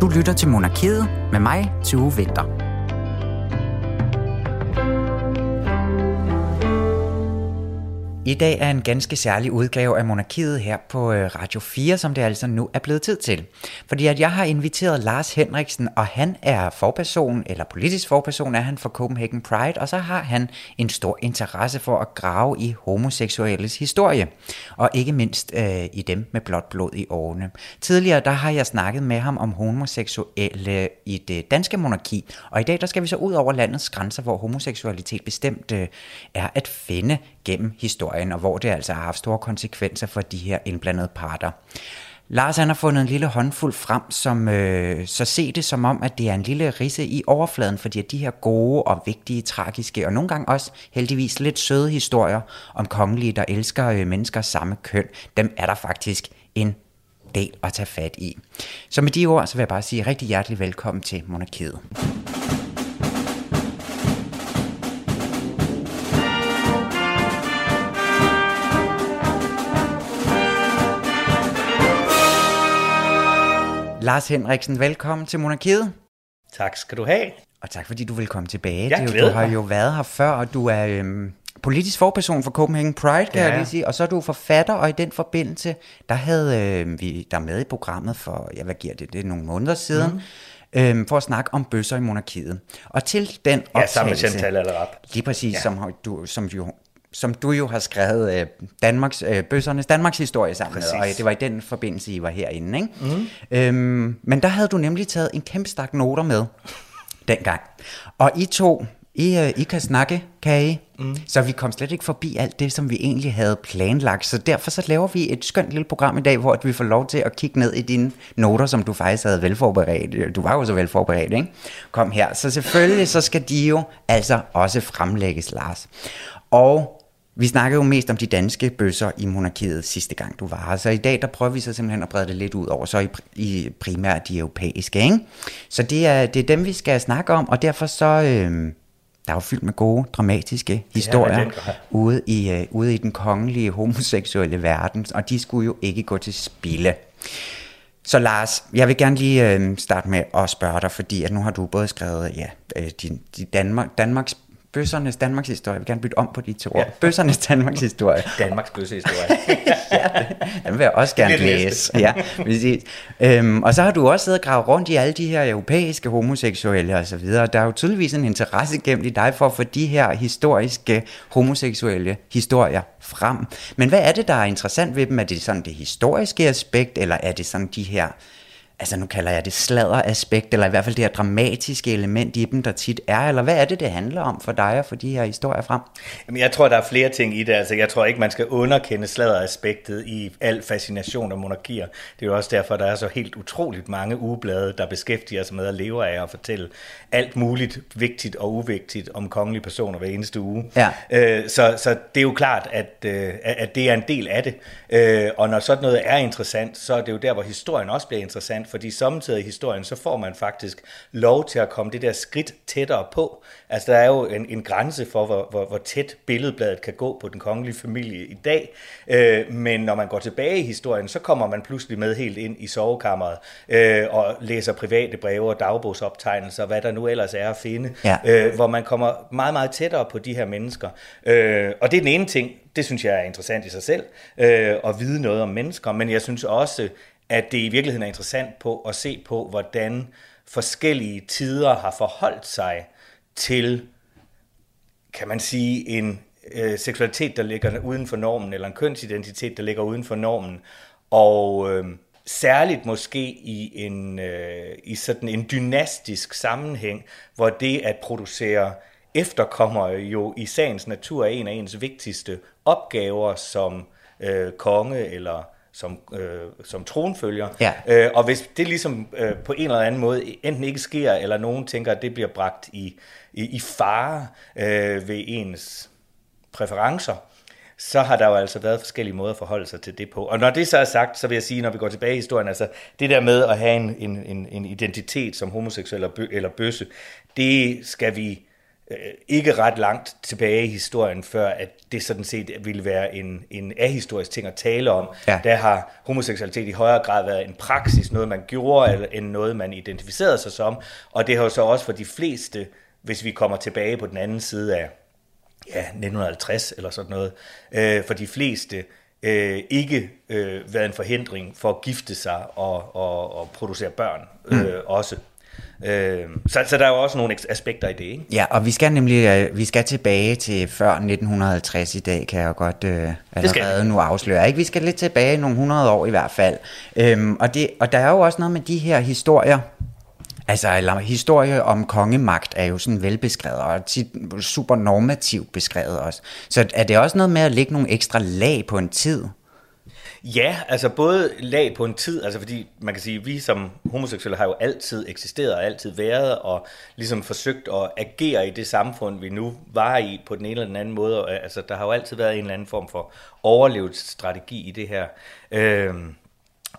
Du lytter til Monarkiet med mig, Tue Vinter. I dag er en ganske særlig udgave af Monarkiet her på øh, Radio 4, som det altså nu er blevet tid til. Fordi at jeg har inviteret Lars Henriksen, og han er forperson, eller politisk forperson er han for Copenhagen Pride, og så har han en stor interesse for at grave i homoseksuelles historie, og ikke mindst øh, i dem med blåt blod i årene. Tidligere der har jeg snakket med ham om homoseksuelle i det danske monarki, og i dag der skal vi så ud over landets grænser, hvor homoseksualitet bestemt øh, er at finde gennem historien, og hvor det altså har haft store konsekvenser for de her indblandede parter. Lars han har fundet en lille håndfuld frem, som øh, så se det som om, at det er en lille risse i overfladen, fordi at de her gode og vigtige, tragiske og nogle gange også heldigvis lidt søde historier om kongelige, der elsker øh, mennesker samme køn, dem er der faktisk en del at tage fat i. Så med de ord, så vil jeg bare sige rigtig hjertelig velkommen til Monarkiet. Lars Henriksen, velkommen til Monarkiet. Tak skal du have. Og tak fordi du vil komme tilbage. Jeg det, du har jo været her før, og du er øhm, politisk forperson for Copenhagen Pride, kan ja. jeg lige sige. Og så er du forfatter, og i den forbindelse, der havde øh, vi der med i programmet for, ja, hvad giver det, det er nogle måneder siden, mm. øhm, for at snakke om bøsser i monarkiet. Og til den optagelse... Ja, sammen med Chantal Allerap. Lige præcis, ja. som, du, som jo som du jo har skrevet øh, Danmarks, øh, bøssernes Danmarks historie sammen Præcis. med, og det var i den forbindelse, I var herinde. Ikke? Mm. Øhm, men der havde du nemlig taget en kæmpe stak noter med dengang. Og I to, I, øh, I kan snakke, kan I? Mm. Så vi kom slet ikke forbi alt det, som vi egentlig havde planlagt. Så derfor så laver vi et skønt lille program i dag, hvor vi får lov til at kigge ned i dine noter, som du faktisk havde velforberedt. Du var jo så velforberedt, ikke? Kom her. Så selvfølgelig så skal de jo altså også fremlægges, Lars. Og vi snakkede jo mest om de danske bøsser i monarkiet sidste gang, du var her. Så i dag, der prøver vi så simpelthen at brede det lidt ud over, så i, i primært de europæiske. Ikke? Så det er, det er dem, vi skal snakke om, og derfor så... Øh, der er jo fyldt med gode, dramatiske historier ja, ude, i, øh, ude i den kongelige homoseksuelle verden, og de skulle jo ikke gå til spilde. Så Lars, jeg vil gerne lige øh, starte med at spørge dig, fordi at nu har du både skrevet ja, øh, de, de Danmark, Danmarks Bøssernes Danmarks historie. Jeg vil gerne bytte om på de to ord. Ja. Bøssernes Danmarks historie. Danmarks bøssehistorie. ja, den vil jeg også gerne læse. Ja, præcis. Øhm, og så har du også siddet og gravet rundt i alle de her europæiske homoseksuelle og så videre. Der er jo tydeligvis en interesse gennem i dig for at få de her historiske homoseksuelle historier frem. Men hvad er det, der er interessant ved dem? Er det sådan det historiske aspekt, eller er det sådan de her altså nu kalder jeg det sladder-aspekt, eller i hvert fald det her dramatiske element i dem, der tit er, eller hvad er det, det handler om for dig og for de her historier frem? Jamen, jeg tror, der er flere ting i det. Altså, jeg tror ikke, man skal underkende sladder-aspektet i al fascination af monarkier. Det er jo også derfor, der er så helt utroligt mange ugeblade, der beskæftiger sig med at leve af at fortælle alt muligt vigtigt og uvigtigt om kongelige personer hver eneste uge. Ja. Øh, så, så det er jo klart, at, øh, at det er en del af det. Øh, og når sådan noget er interessant, så er det jo der, hvor historien også bliver interessant, fordi samtidig i historien, så får man faktisk lov til at komme det der skridt tættere på. Altså der er jo en, en grænse for, hvor, hvor, hvor tæt billedbladet kan gå på den kongelige familie i dag, øh, men når man går tilbage i historien, så kommer man pludselig med helt ind i sovekammeret øh, og læser private breve og dagbogsoptegnelser, hvad der nu ellers er at finde, ja. øh, hvor man kommer meget, meget tættere på de her mennesker. Øh, og det er den ene ting, det synes jeg er interessant i sig selv, øh, at vide noget om mennesker, men jeg synes også, at det i virkeligheden er interessant på at se på, hvordan forskellige tider har forholdt sig til, kan man sige, en øh, seksualitet, der ligger uden for normen, eller en kønsidentitet, der ligger uden for normen, og øh, særligt måske i en øh, i sådan en dynastisk sammenhæng, hvor det at producere efterkommere jo i sagens natur er en af ens vigtigste opgaver som øh, konge eller som, øh, som tronfølger. Ja. Øh, og hvis det ligesom øh, på en eller anden måde enten ikke sker, eller nogen tænker, at det bliver bragt i, i, i fare øh, ved ens præferencer, så har der jo altså været forskellige måder at forholde sig til det på. Og når det så er sagt, så vil jeg sige, når vi går tilbage i historien, altså det der med at have en, en, en, en identitet som homoseksuel eller, bø, eller bøsse, det skal vi ikke ret langt tilbage i historien, før at det sådan set ville være en, en ahistorisk ting at tale om. Ja. Der har homoseksualitet i højere grad været en praksis, noget man gjorde, eller, end noget man identificerede sig som. Og det har jo så også for de fleste, hvis vi kommer tilbage på den anden side af ja, 1950 eller sådan noget, øh, for de fleste øh, ikke øh, været en forhindring for at gifte sig og, og, og producere børn øh, mm. også. Øh, så, så der er jo også nogle aspekter i det, ikke? Ja, og vi skal nemlig øh, vi skal tilbage til før 1950 i dag, kan jeg jo godt øh, allerede nu afsløre. Ikke? Vi skal lidt tilbage nogle hundrede år i hvert fald. Øhm, og, det, og der er jo også noget med de her historier, Altså, eller historie om kongemagt er jo sådan velbeskrevet, og tit super normativt beskrevet også. Så er det også noget med at lægge nogle ekstra lag på en tid? Ja, altså både lag på en tid, altså fordi man kan sige, at vi som homoseksuelle har jo altid eksisteret og altid været, og ligesom forsøgt at agere i det samfund, vi nu var i på den ene eller den anden måde. Altså der har jo altid været en eller anden form for overlevelsesstrategi i det her. Øhm,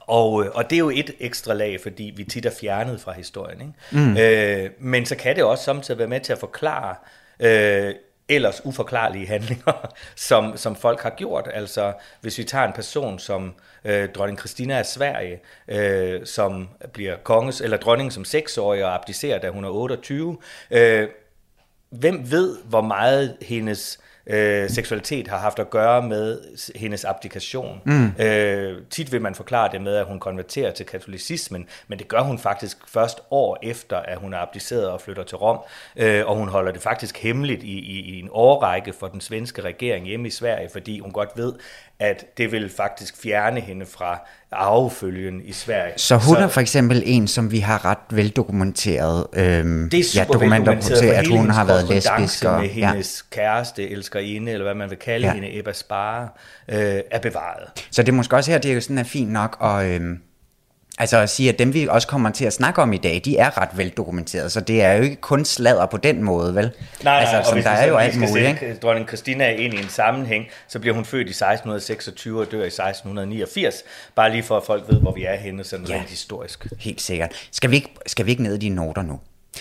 og, og det er jo et ekstra lag, fordi vi tit er fjernet fra historien. Ikke? Mm. Øh, men så kan det også samtidig være med til at forklare øh, ellers uforklarlige handlinger, som, som folk har gjort. Altså, hvis vi tager en person som øh, dronning Christina af Sverige, øh, som bliver konges, eller dronning som seksårig og abdicerer, da hun er 28, øh, hvem ved, hvor meget hendes øh, seksualitet har haft at gøre med hendes abdikation. Mm. Øh, tit vil man forklare det med, at hun konverterer til katolicismen, men det gør hun faktisk først år efter, at hun er abdiceret og flytter til Rom, øh, og hun holder det faktisk hemmeligt i, i, i en årrække for den svenske regering hjemme i Sverige, fordi hun godt ved, at det vil faktisk fjerne hende fra arvefølgen i Sverige. Så hun så, er for eksempel en, som vi har ret veldokumenteret. Øhm, det er super ja, veldokumenteret, at hun har været lesbisk. Og, med hendes ja. kæreste, elskerinde, eller hvad man vil kalde ja. hende, Ebba Spare, øh, er bevaret. Så det er måske også her, det er jo sådan er fint nok at... Øhm, Altså at sige, at dem vi også kommer til at snakke om i dag, de er ret veldokumenteret, så det er jo ikke kun sladder på den måde, vel? Nej, altså, og hvis der er jo alt muligt, ikke? dronning Christina ind i en sammenhæng, så bliver hun født i 1626 og dør i 1689, bare lige for at folk ved, hvor vi er henne, sådan ja, rent historisk. Helt sikkert. Skal vi, ikke, skal vi ikke ned i de noter nu?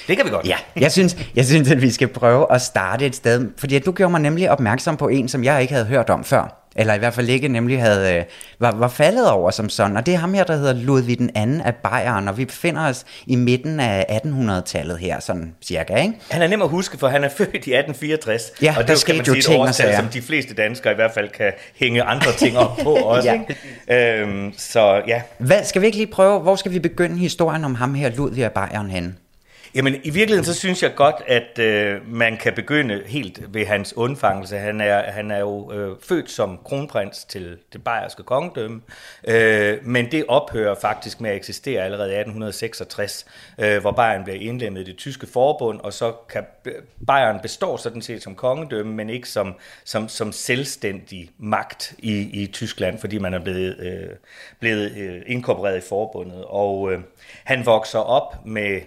Det kan vi godt. Ja, jeg synes, jeg synes, at vi skal prøve at starte et sted, fordi du gjorde mig nemlig opmærksom på en, som jeg ikke havde hørt om før eller i hvert fald ikke nemlig havde, øh, var, var faldet over som sådan. Og det er ham her, der hedder Ludvig den anden af Bayern, og vi befinder os i midten af 1800-tallet her, sådan cirka, ikke? Han er nem at huske, for han er født i 1864, ja, og det kan man sige et årstal, som de fleste danskere i hvert fald kan hænge andre ting op på også. ja. ikke? Øhm, så ja. Hvad, skal vi ikke lige prøve, hvor skal vi begynde historien om ham her, Ludvig af Bayern hen? Jamen, i virkeligheden så synes jeg godt, at øh, man kan begynde helt ved hans undfangelse. Han er, han er jo øh, født som kronprins til det bayerske kongedømme, øh, men det ophører faktisk med at eksistere allerede i 1866, øh, hvor Bayern bliver indlemmet i det tyske forbund, og så kan Bayern består sådan set som kongedømme, men ikke som, som, som selvstændig magt i, i Tyskland, fordi man er blevet, øh, blevet øh, inkorporeret i forbundet. Og øh, han vokser op med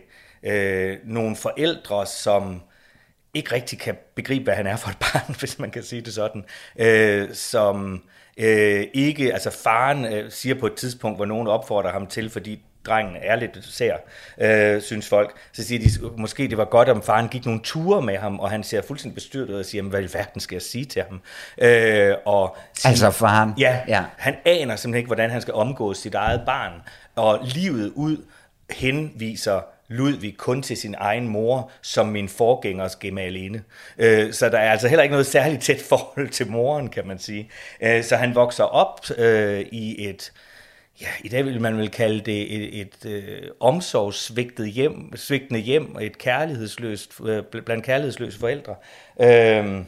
øh, nogle forældre, som ikke rigtig kan begribe, hvad han er for et barn, hvis man kan sige det sådan, øh, som øh, ikke, altså faren øh, siger på et tidspunkt, hvor nogen opfordrer ham til, fordi drengen er lidt sær, øh, synes folk. Så siger de, måske det var godt, om faren gik nogle ture med ham, og han ser fuldstændig bestyrt ud og siger, hvad i verden skal jeg sige til ham? Øh, og siger, altså faren? Ja, ja, han aner simpelthen ikke, hvordan han skal omgås sit eget barn, og livet ud henviser Ludvig kun til sin egen mor, som min forgængers gemaline. Øh, så der er altså heller ikke noget særligt tæt forhold til moren, kan man sige. Øh, så han vokser op øh, i et, ja, i dag vil man vel kalde det et, et et omsorgssvigtet hjem, svigtende hjem, et kærlighedsløst, øh, blandt kærlighedsløse forældre. Øh,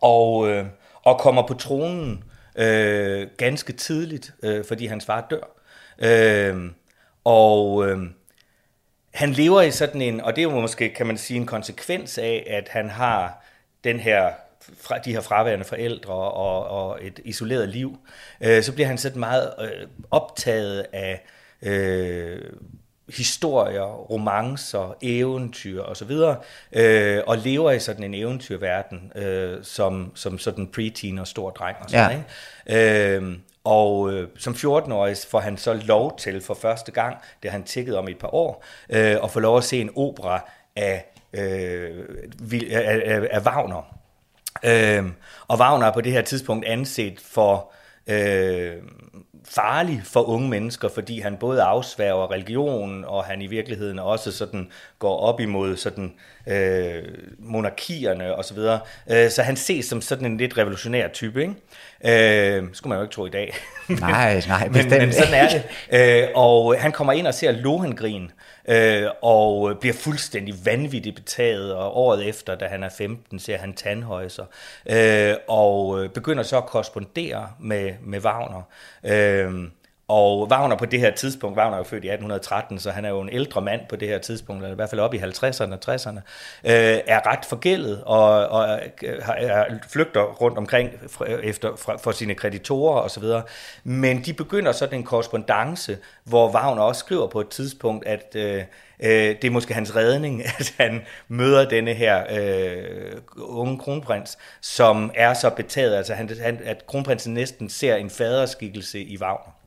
og, og kommer på tronen ganske tidligt, fordi hans far dør. og han lever i sådan en, og det er jo måske, kan man sige, en konsekvens af, at han har den her fra, de her fraværende forældre og, og et isoleret liv, øh, så bliver han sådan meget øh, optaget af øh, historier, romancer, eventyr osv., øh, og lever i sådan en eventyrverden øh, som, som sådan preteen og stor dreng og sådan, ja. ikke? Øh, og øh, som 14-årig får han så lov til for første gang, det har han tækket om i et par år, øh, at få lov at se en opera af, øh, af, af, af Wagner. Øh, og Wagner er på det her tidspunkt anset for øh, farlig for unge mennesker, fordi han både afsværger religion, og han i virkeligheden også sådan går op imod sådan øh, monarkierne og så videre. Øh, så han ses som sådan en lidt revolutionær type, ikke? Øh, skulle man jo ikke tro i dag. nej, nej, men, men sådan er det. Øh, og han kommer ind og ser Lohengrin, øh, og bliver fuldstændig vanvittigt betaget, og året efter, da han er 15, ser han tandhøjser, øh, og øh, begynder så at korrespondere med, med Wagner. Øh, og Wagner på det her tidspunkt, Wagner er jo født i 1813, så han er jo en ældre mand på det her tidspunkt, eller i hvert fald op i 50'erne og 60'erne, øh, er ret forgældet og, og øh, er, er, flygter rundt omkring efter, for, for sine kreditorer osv. Men de begynder sådan en korrespondence, hvor Wagner også skriver på et tidspunkt, at øh, øh, det er måske hans redning, at han møder denne her øh, unge kronprins, som er så betaget, altså han, han, at kronprinsen næsten ser en faderskikkelse i Wagner.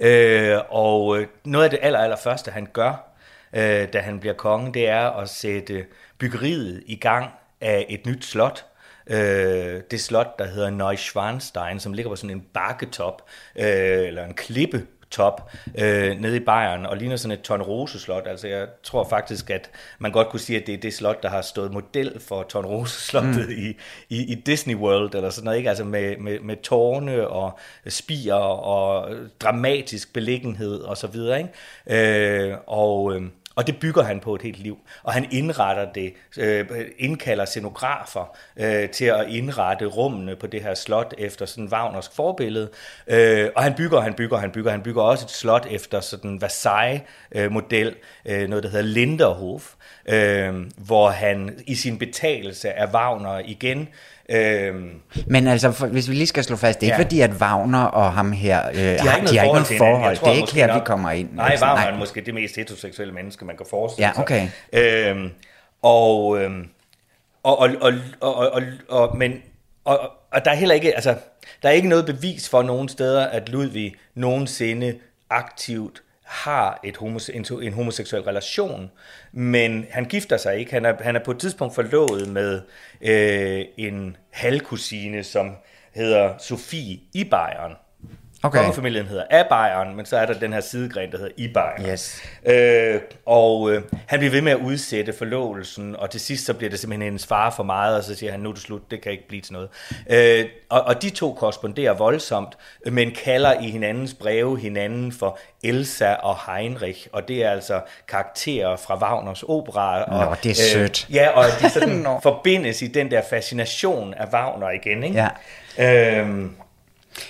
Øh, og øh, noget af det aller, aller første, han gør, øh, da han bliver konge, det er at sætte byggeriet i gang af et nyt slot. Øh, det slot, der hedder Neuschwanstein, som ligger på sådan en bakketop, øh, eller en klippe top øh, nede i Bayern og ligner sådan et Tornerose-slot. Altså jeg tror faktisk, at man godt kunne sige, at det er det slot, der har stået model for Tornerose-slottet mm. i, i, i Disney World eller sådan noget, ikke? Altså med, med, med tårne og spir og dramatisk beliggenhed og så videre, ikke? Øh, og... Øh, og det bygger han på et helt liv. Og han indretter det, øh, indkalder scenografer øh, til at indrette rummene på det her slot efter sådan Wagners forbillede. Øh, og han bygger, han bygger, han bygger. Han bygger også et slot efter sådan Versailles-model, øh, øh, noget der hedder Linderhof, øh, hvor han i sin betalelse af Wagner igen Øhm, Men altså, hvis vi lige skal slå fast, det er ja. ikke fordi, at Wagner og ham her, øh, de har, har ikke noget forhold. forhold. Det er ikke her, nok, vi kommer ind. Nej, altså, Wagner nej. er måske det mest heteroseksuelle menneske, man kan forestille ja, okay. sig. Øhm, og, øhm, og, og, og, og, og, og, men, og, og der er heller ikke, altså, der er ikke noget bevis for nogen steder, at Ludvig nogensinde aktivt har et homose- en, en homoseksuel relation, men han gifter sig ikke. Han er, han er på et tidspunkt forlovet med øh, en halvkusine, som hedder Sofie i Bayern. Okay. Kongefamilien hedder af Bayern, men så er der den her sidegren, der hedder i Bayern. Yes. Øh, og øh, han bliver ved med at udsætte forlovelsen, og til sidst så bliver det simpelthen hendes far for meget, og så siger han, nu er det slut, det kan ikke blive til noget. Øh, og, og de to korresponderer voldsomt, men kalder i hinandens breve hinanden for Elsa og Heinrich, og det er altså karakterer fra Wagners opera. Og, Nå, det er sødt. Øh, ja, og de sådan forbindes i den der fascination af Wagner igen, ikke? Ja. Øh,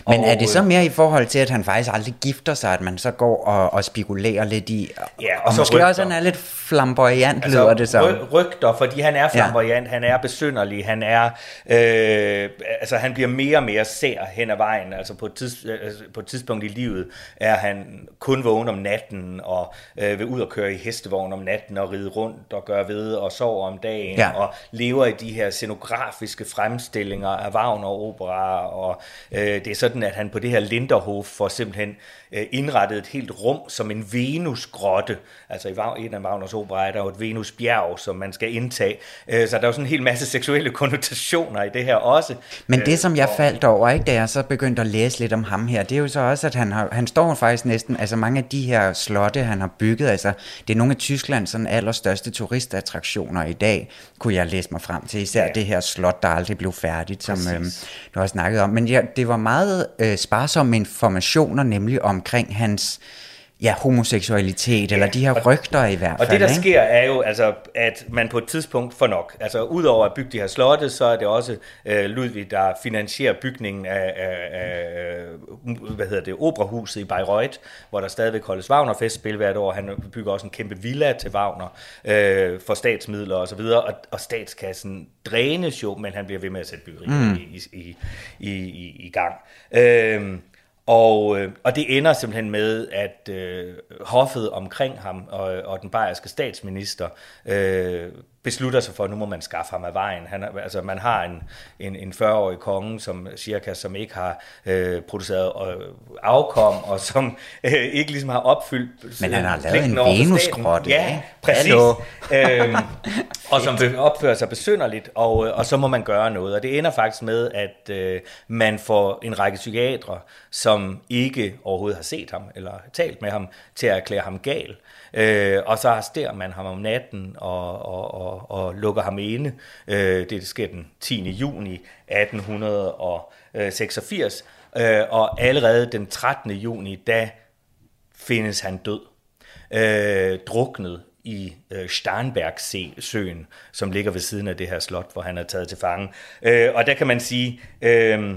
men og, er det så mere i forhold til, at han faktisk aldrig gifter sig, at man så går og, og spekulerer lidt i, ja, og, og måske rygter. også han er lidt flamboyant, altså, lyder det så. Rygter, fordi han er flamboyant, ja. han er besynderlig, han er, øh, altså han bliver mere og mere sær hen ad vejen, altså på et, tids, altså på et tidspunkt i livet er han kun vågen om natten, og øh, vil ud og køre i hestevogn om natten, og ride rundt, og gøre ved, og sover om dagen, ja. og lever i de her scenografiske fremstillinger af Wagner opera, og øh, det er sådan, at han på det her Linderhof får simpelthen indrettet et helt rum som en Venusgrotte. Altså i en af Wagners opera er der jo et Venusbjerg, som man skal indtage. Øh, så der er jo sådan en hel masse seksuelle konnotationer i det her også. Men det, som jeg faldt over, ikke, da jeg så begyndte at læse lidt om ham her, det er jo så også, at han, har, han står faktisk næsten, altså mange af de her slotte, han har bygget, altså det er nogle af Tysklands sådan allerstørste turistattraktioner i dag, kunne jeg læse mig frem til, især ja. det her slot, der aldrig blev færdigt, som øhm, du har snakket om. Men ja, det var meget øh, sparsomme informationer, nemlig omkring hans ja, homoseksualitet, ja, eller de her rygter i hvert fald. Og det, der ikke? sker, er jo, altså, at man på et tidspunkt får nok. Altså, udover at bygge de her slotte, så er det også øh, Ludvig, der finansierer bygningen af, af, af hvad hedder det, operahuset i Bayreuth, hvor der stadigvæk holdes Wagner-festspil hvert år. Han bygger også en kæmpe villa til Wagner øh, for statsmidler og, og, og statskassen drænes jo, men han bliver ved med at sætte byggeriet mm. i, i, i, i, i gang. Øh, og, øh, og det ender simpelthen med, at øh, hoffet omkring ham og, og den bayerske statsminister øh, beslutter sig for, at nu må man skaffe ham af vejen. Han, altså, man har en, en, en 40-årig konge, som cirka, som ikke har øh, produceret øh, afkom, og som øh, ikke ligesom har opfyldt Men han har lavet pligten en Venus-grotte. Ja, præcis. Øhm, og som opfører sig besynderligt, og, øh, og så må man gøre noget. Og det ender faktisk med, at øh, man får en række psykiatre, som ikke overhovedet har set ham, eller talt med ham, til at erklære ham gal. Øh, og så arresterer man ham om natten og, og, og, og lukker ham inde. Øh, det sker den 10. juni 1886. Øh, og allerede den 13. juni, da findes han død. Øh, druknet i øh, Starnbergsøen, som ligger ved siden af det her slot, hvor han er taget til fange. Øh, og der kan man sige, øh,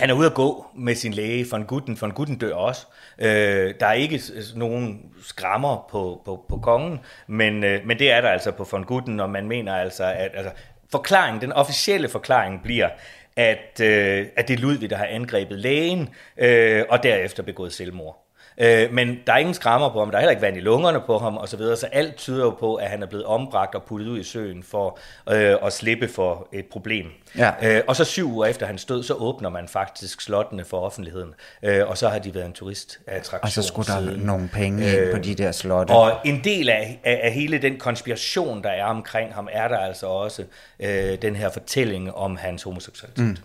han er ude at gå med sin læge, von Gutten. Von Gutten dør også. Øh, der er ikke nogen skrammer på, på, på kongen, men, øh, men det er der altså på von Gutten, og man mener altså, at altså, forklaringen, den officielle forklaring bliver, at, øh, at det er Ludvig, der har angrebet lægen, øh, og derefter begået selvmord. Øh, men der er ingen skrammer på ham, der er heller ikke vand i lungerne på ham osv., så, videre, så alt tyder jo på, at han er blevet ombragt og puttet ud i søen for øh, at slippe for et problem. Ja. Øh, og så syv uger efter hans død, så åbner man faktisk slottene for offentligheden, øh, og så har de været en turistattraktion Og så skulle der siden. nogle penge ind på de der slotte. Og en del af, af, af hele den konspiration, der er omkring ham, er der altså også øh, den her fortælling om hans homoseksualitet. Mm.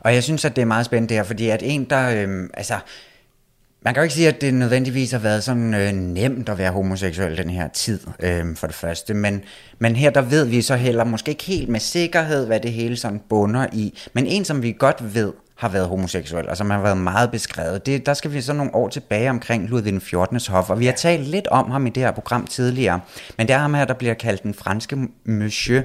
Og jeg synes, at det er meget spændende det her, fordi at en, der... Øhm, altså, man kan jo ikke sige, at det nødvendigvis har været sådan øh, nemt at være homoseksuel den her tid, øh, for det første. Men, men her, der ved vi så heller måske ikke helt med sikkerhed, hvad det hele sådan bunder i. Men en, som vi godt ved, har været homoseksuel, og som har været meget beskrevet. Det, der skal vi så nogle år tilbage omkring Ludvig den 14. hof, og vi har talt lidt om ham i det her program tidligere, men det er ham her, der bliver kaldt den franske monsieur.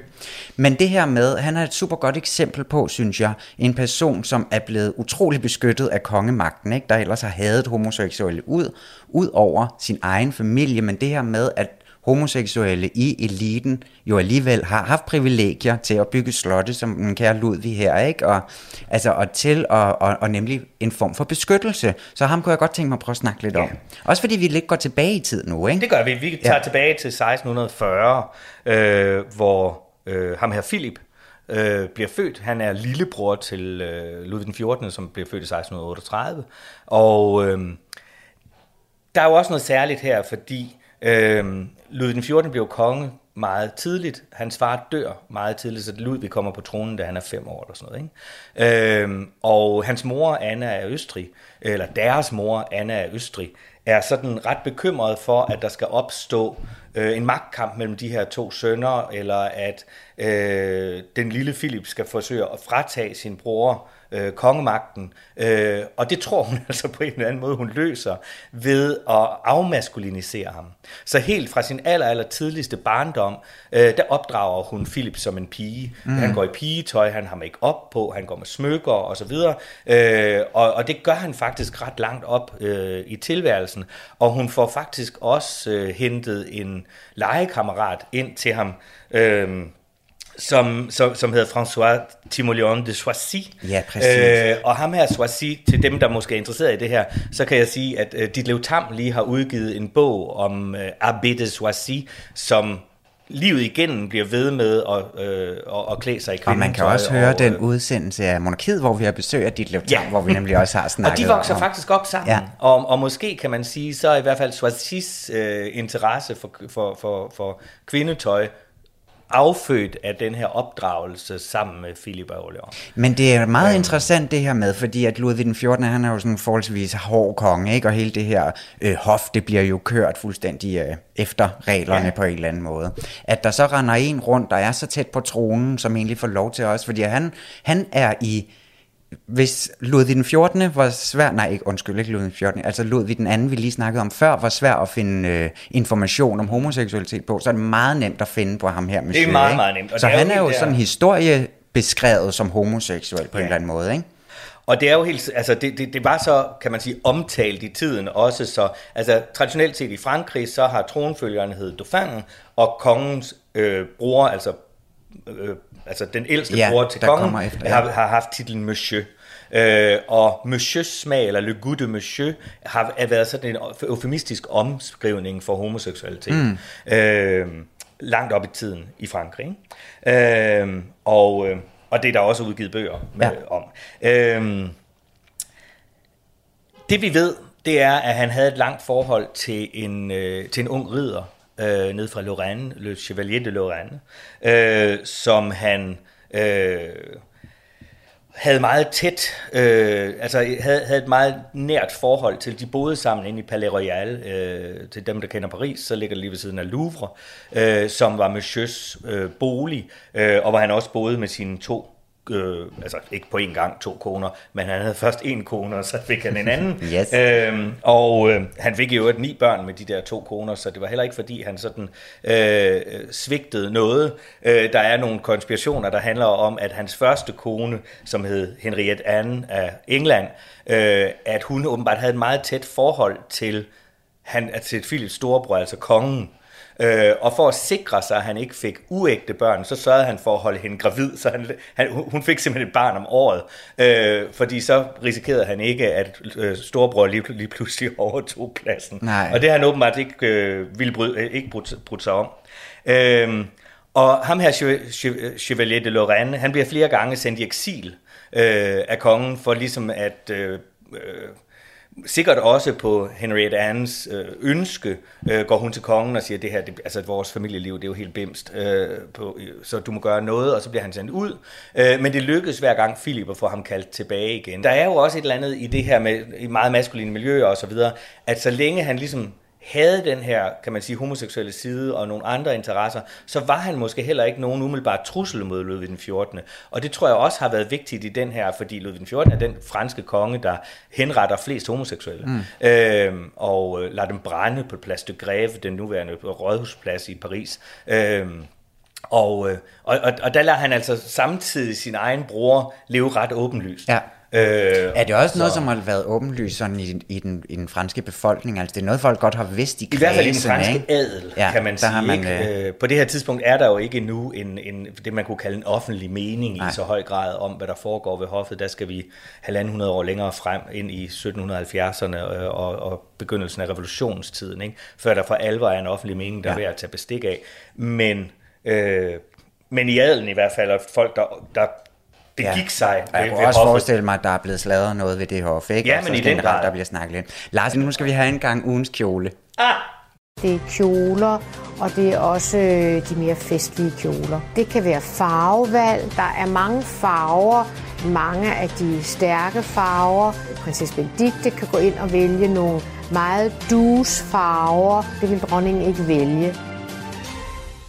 Men det her med, han er et super godt eksempel på, synes jeg, en person, som er blevet utrolig beskyttet af kongemagten, ikke? der ellers har hadet homoseksuelle ud, ud over sin egen familie, men det her med, at homoseksuelle i eliten jo alligevel har haft privilegier til at bygge slotte, som den kære Ludvig her, ikke? Og, altså, og til og, og, og nemlig en form for beskyttelse. Så ham kunne jeg godt tænke mig at prøve at snakke lidt om. Også fordi vi lidt går tilbage i tid nu, ikke? Det gør vi. Vi tager ja. tilbage til 1640, øh, hvor øh, ham her Philip øh, bliver født. Han er lillebror til øh, Ludvig den 14., som bliver født i 1638. Og øh, der er jo også noget særligt her, fordi øh, Ludvig den 14. blev konge meget tidligt. Hans far dør meget tidligt, så Ludvig kommer på tronen, da han er fem år eller sådan noget. Ikke? Øhm, og hans mor, Anna af Østrig, eller deres mor, Anna af Østrig, er sådan ret bekymret for, at der skal opstå øh, en magtkamp mellem de her to sønner, eller at øh, den lille Philip skal forsøge at fratage sin bror øh, kongemagten. Øh, og det tror hun altså på en eller anden måde, hun løser ved at afmaskulinisere ham. Så helt fra sin aller, aller tidligste barndom, øh, der opdrager hun Philip som en pige. Mm. Han går i pigetøj, han har make op på, han går med smykker og så videre. Øh, og, og det gør han faktisk ret langt op øh, i tilværelsen. Og hun får faktisk også øh, hentet en legekammerat ind til ham, øh, som, som, som hedder François Timoleon de Soissy. Ja, præcis. Øh, og ham her Soissy, til dem, der måske er interesseret i det her, så kan jeg sige, at øh, Ditlev Tam lige har udgivet en bog om øh, Abbé de Soissy, som livet igennem bliver ved med at, øh, at, at klæde sig i Og man kan kvindetøj også høre og, den udsendelse af Monarkiet, hvor vi har besøg af dit Ja. hvor vi nemlig også har snakket Og de vokser om. faktisk op sammen. Ja. Og, og måske kan man sige, så er i hvert fald Swazis øh, interesse for, for, for, for kvindetøj affødt af den her opdragelse sammen med Philip af Orleans. Men det er meget interessant det her med, fordi at Ludvig den 14. han er jo sådan en forholdsvis hård konge, ikke? og hele det her øh, hof, det bliver jo kørt fuldstændig øh, efter reglerne. Ja. på en eller anden måde. At der så render en rundt, der er så tæt på tronen, som egentlig får lov til os, fordi han, han er i hvis Ludvig den 14. var svær, nej ikke, undskyld, ikke Ludvig den 14. Altså Ludvig den anden, vi lige snakkede om før, var svær at finde øh, information om homoseksualitet på, så er det meget nemt at finde på ham her, monsieur, meget, ikke? meget nemt, og Så det er jo han er jo der- sådan historie beskrevet som homoseksuel på ja. en eller anden måde, ikke? Og det er jo helt, altså det, det, det var så, kan man sige, omtalt i tiden også, så altså traditionelt set i Frankrig, så har tronfølgeren hed Dauphin, og kongens øh, bror, altså, øh, altså den ældste Ja, bror til kongen, efter, ja. har, har haft titlen Monsieur. Øh, og Monsieurs smag, eller Le Goût de Monsieur, har er været sådan en eufemistisk omskrivning for homoseksualitet. Mm. Øh, langt op i tiden i Frankrig. Ikke? Øh, og, øh, og det er der også udgivet bøger med, ja. om. Øh, det vi ved, det er, at han havde et langt forhold til en, øh, til en ung ridder øh, ned fra Lorraine, Le Chevalier de Lorraine, øh, som han øh, havde meget tæt, øh, altså havde, havde et meget nært forhold til. De boede sammen inde i Palais Royal. Øh, til dem, der kender Paris, så ligger det lige ved siden af Louvre, øh, som var Monsieurs øh, bolig, øh, og hvor han også boede med sine to øh, altså ikke på en gang to koner, men han havde først en kone, og så fik han en anden. yes. øhm, og øh, han fik jo et ni børn med de der to koner, så det var heller ikke fordi, han sådan øh, svigtede noget. Øh, der er nogle konspirationer, der handler om, at hans første kone, som hed Henriette Anne af England, øh, at hun åbenbart havde et meget tæt forhold til, han, til Philips storebror, altså kongen. Øh, og for at sikre sig, at han ikke fik uægte børn, så sørgede han for at holde hende gravid, så han, han, hun fik simpelthen et barn om året. Øh, fordi så risikerede han ikke, at øh, storebror lige, lige pludselig overtog pladsen. Nej. Og det har han åbenbart ikke, øh, ville bryde, øh, ikke brudt, brudt sig om. Øh, og ham her, Chevalier de Lorraine, han bliver flere gange sendt i eksil øh, af kongen, for ligesom at... Øh, øh, sikkert også på Henriette Annes øh, ønske, øh, går hun til kongen og siger, det her, det, altså vores familieliv, det er jo helt bimst, øh, på, så du må gøre noget, og så bliver han sendt ud. Øh, men det lykkes hver gang Philip at få ham kaldt tilbage igen. Der er jo også et eller andet i det her med i meget maskuline miljøer og så videre, at så længe han ligesom havde den her, kan man sige, homoseksuelle side og nogle andre interesser, så var han måske heller ikke nogen umiddelbart trussel mod Ludvig den 14. Og det tror jeg også har været vigtigt i den her, fordi Ludvig den 14 er den franske konge, der henretter flest homoseksuelle, mm. øhm, og øh, lader dem brænde på Place de Grève, den nuværende rådhusplads i Paris. Øhm, og, øh, og, og, og der lader han altså samtidig sin egen bror leve ret åbenlyst. Ja. Øh, er det også så... noget, som har været åbenlyst sådan i, i, den, i den franske befolkning? Altså det er noget, folk godt har vidst i kredsen, I hvert fald i den franske ikke? adel, ja, kan man sige. Har man, øh... På det her tidspunkt er der jo ikke endnu en, en, det, man kunne kalde en offentlig mening Nej. i så høj grad om, hvad der foregår ved hoffet. Der skal vi halvanden hundrede år længere frem ind i 1770'erne øh, og, og begyndelsen af revolutionstiden, ikke? før der for alvor er en offentlig mening, der ja. er ved at tage bestik af. Men... Øh, men i adelen i hvert fald, og folk, der, der det ja. gik sig. Og jeg kunne også hoffet. forestille mig, at der er blevet sladret noget ved det hof, ikke? Ja, men i den grad. Der bliver snakket lidt. Lars, nu skal vi have en gang ugens kjole. Ah! Det er kjoler, og det er også øh, de mere festlige kjoler. Det kan være farvevalg. Der er mange farver, mange af de stærke farver. Prinsesse Benedikte kan gå ind og vælge nogle meget dus farver. Det vil dronningen ikke vælge.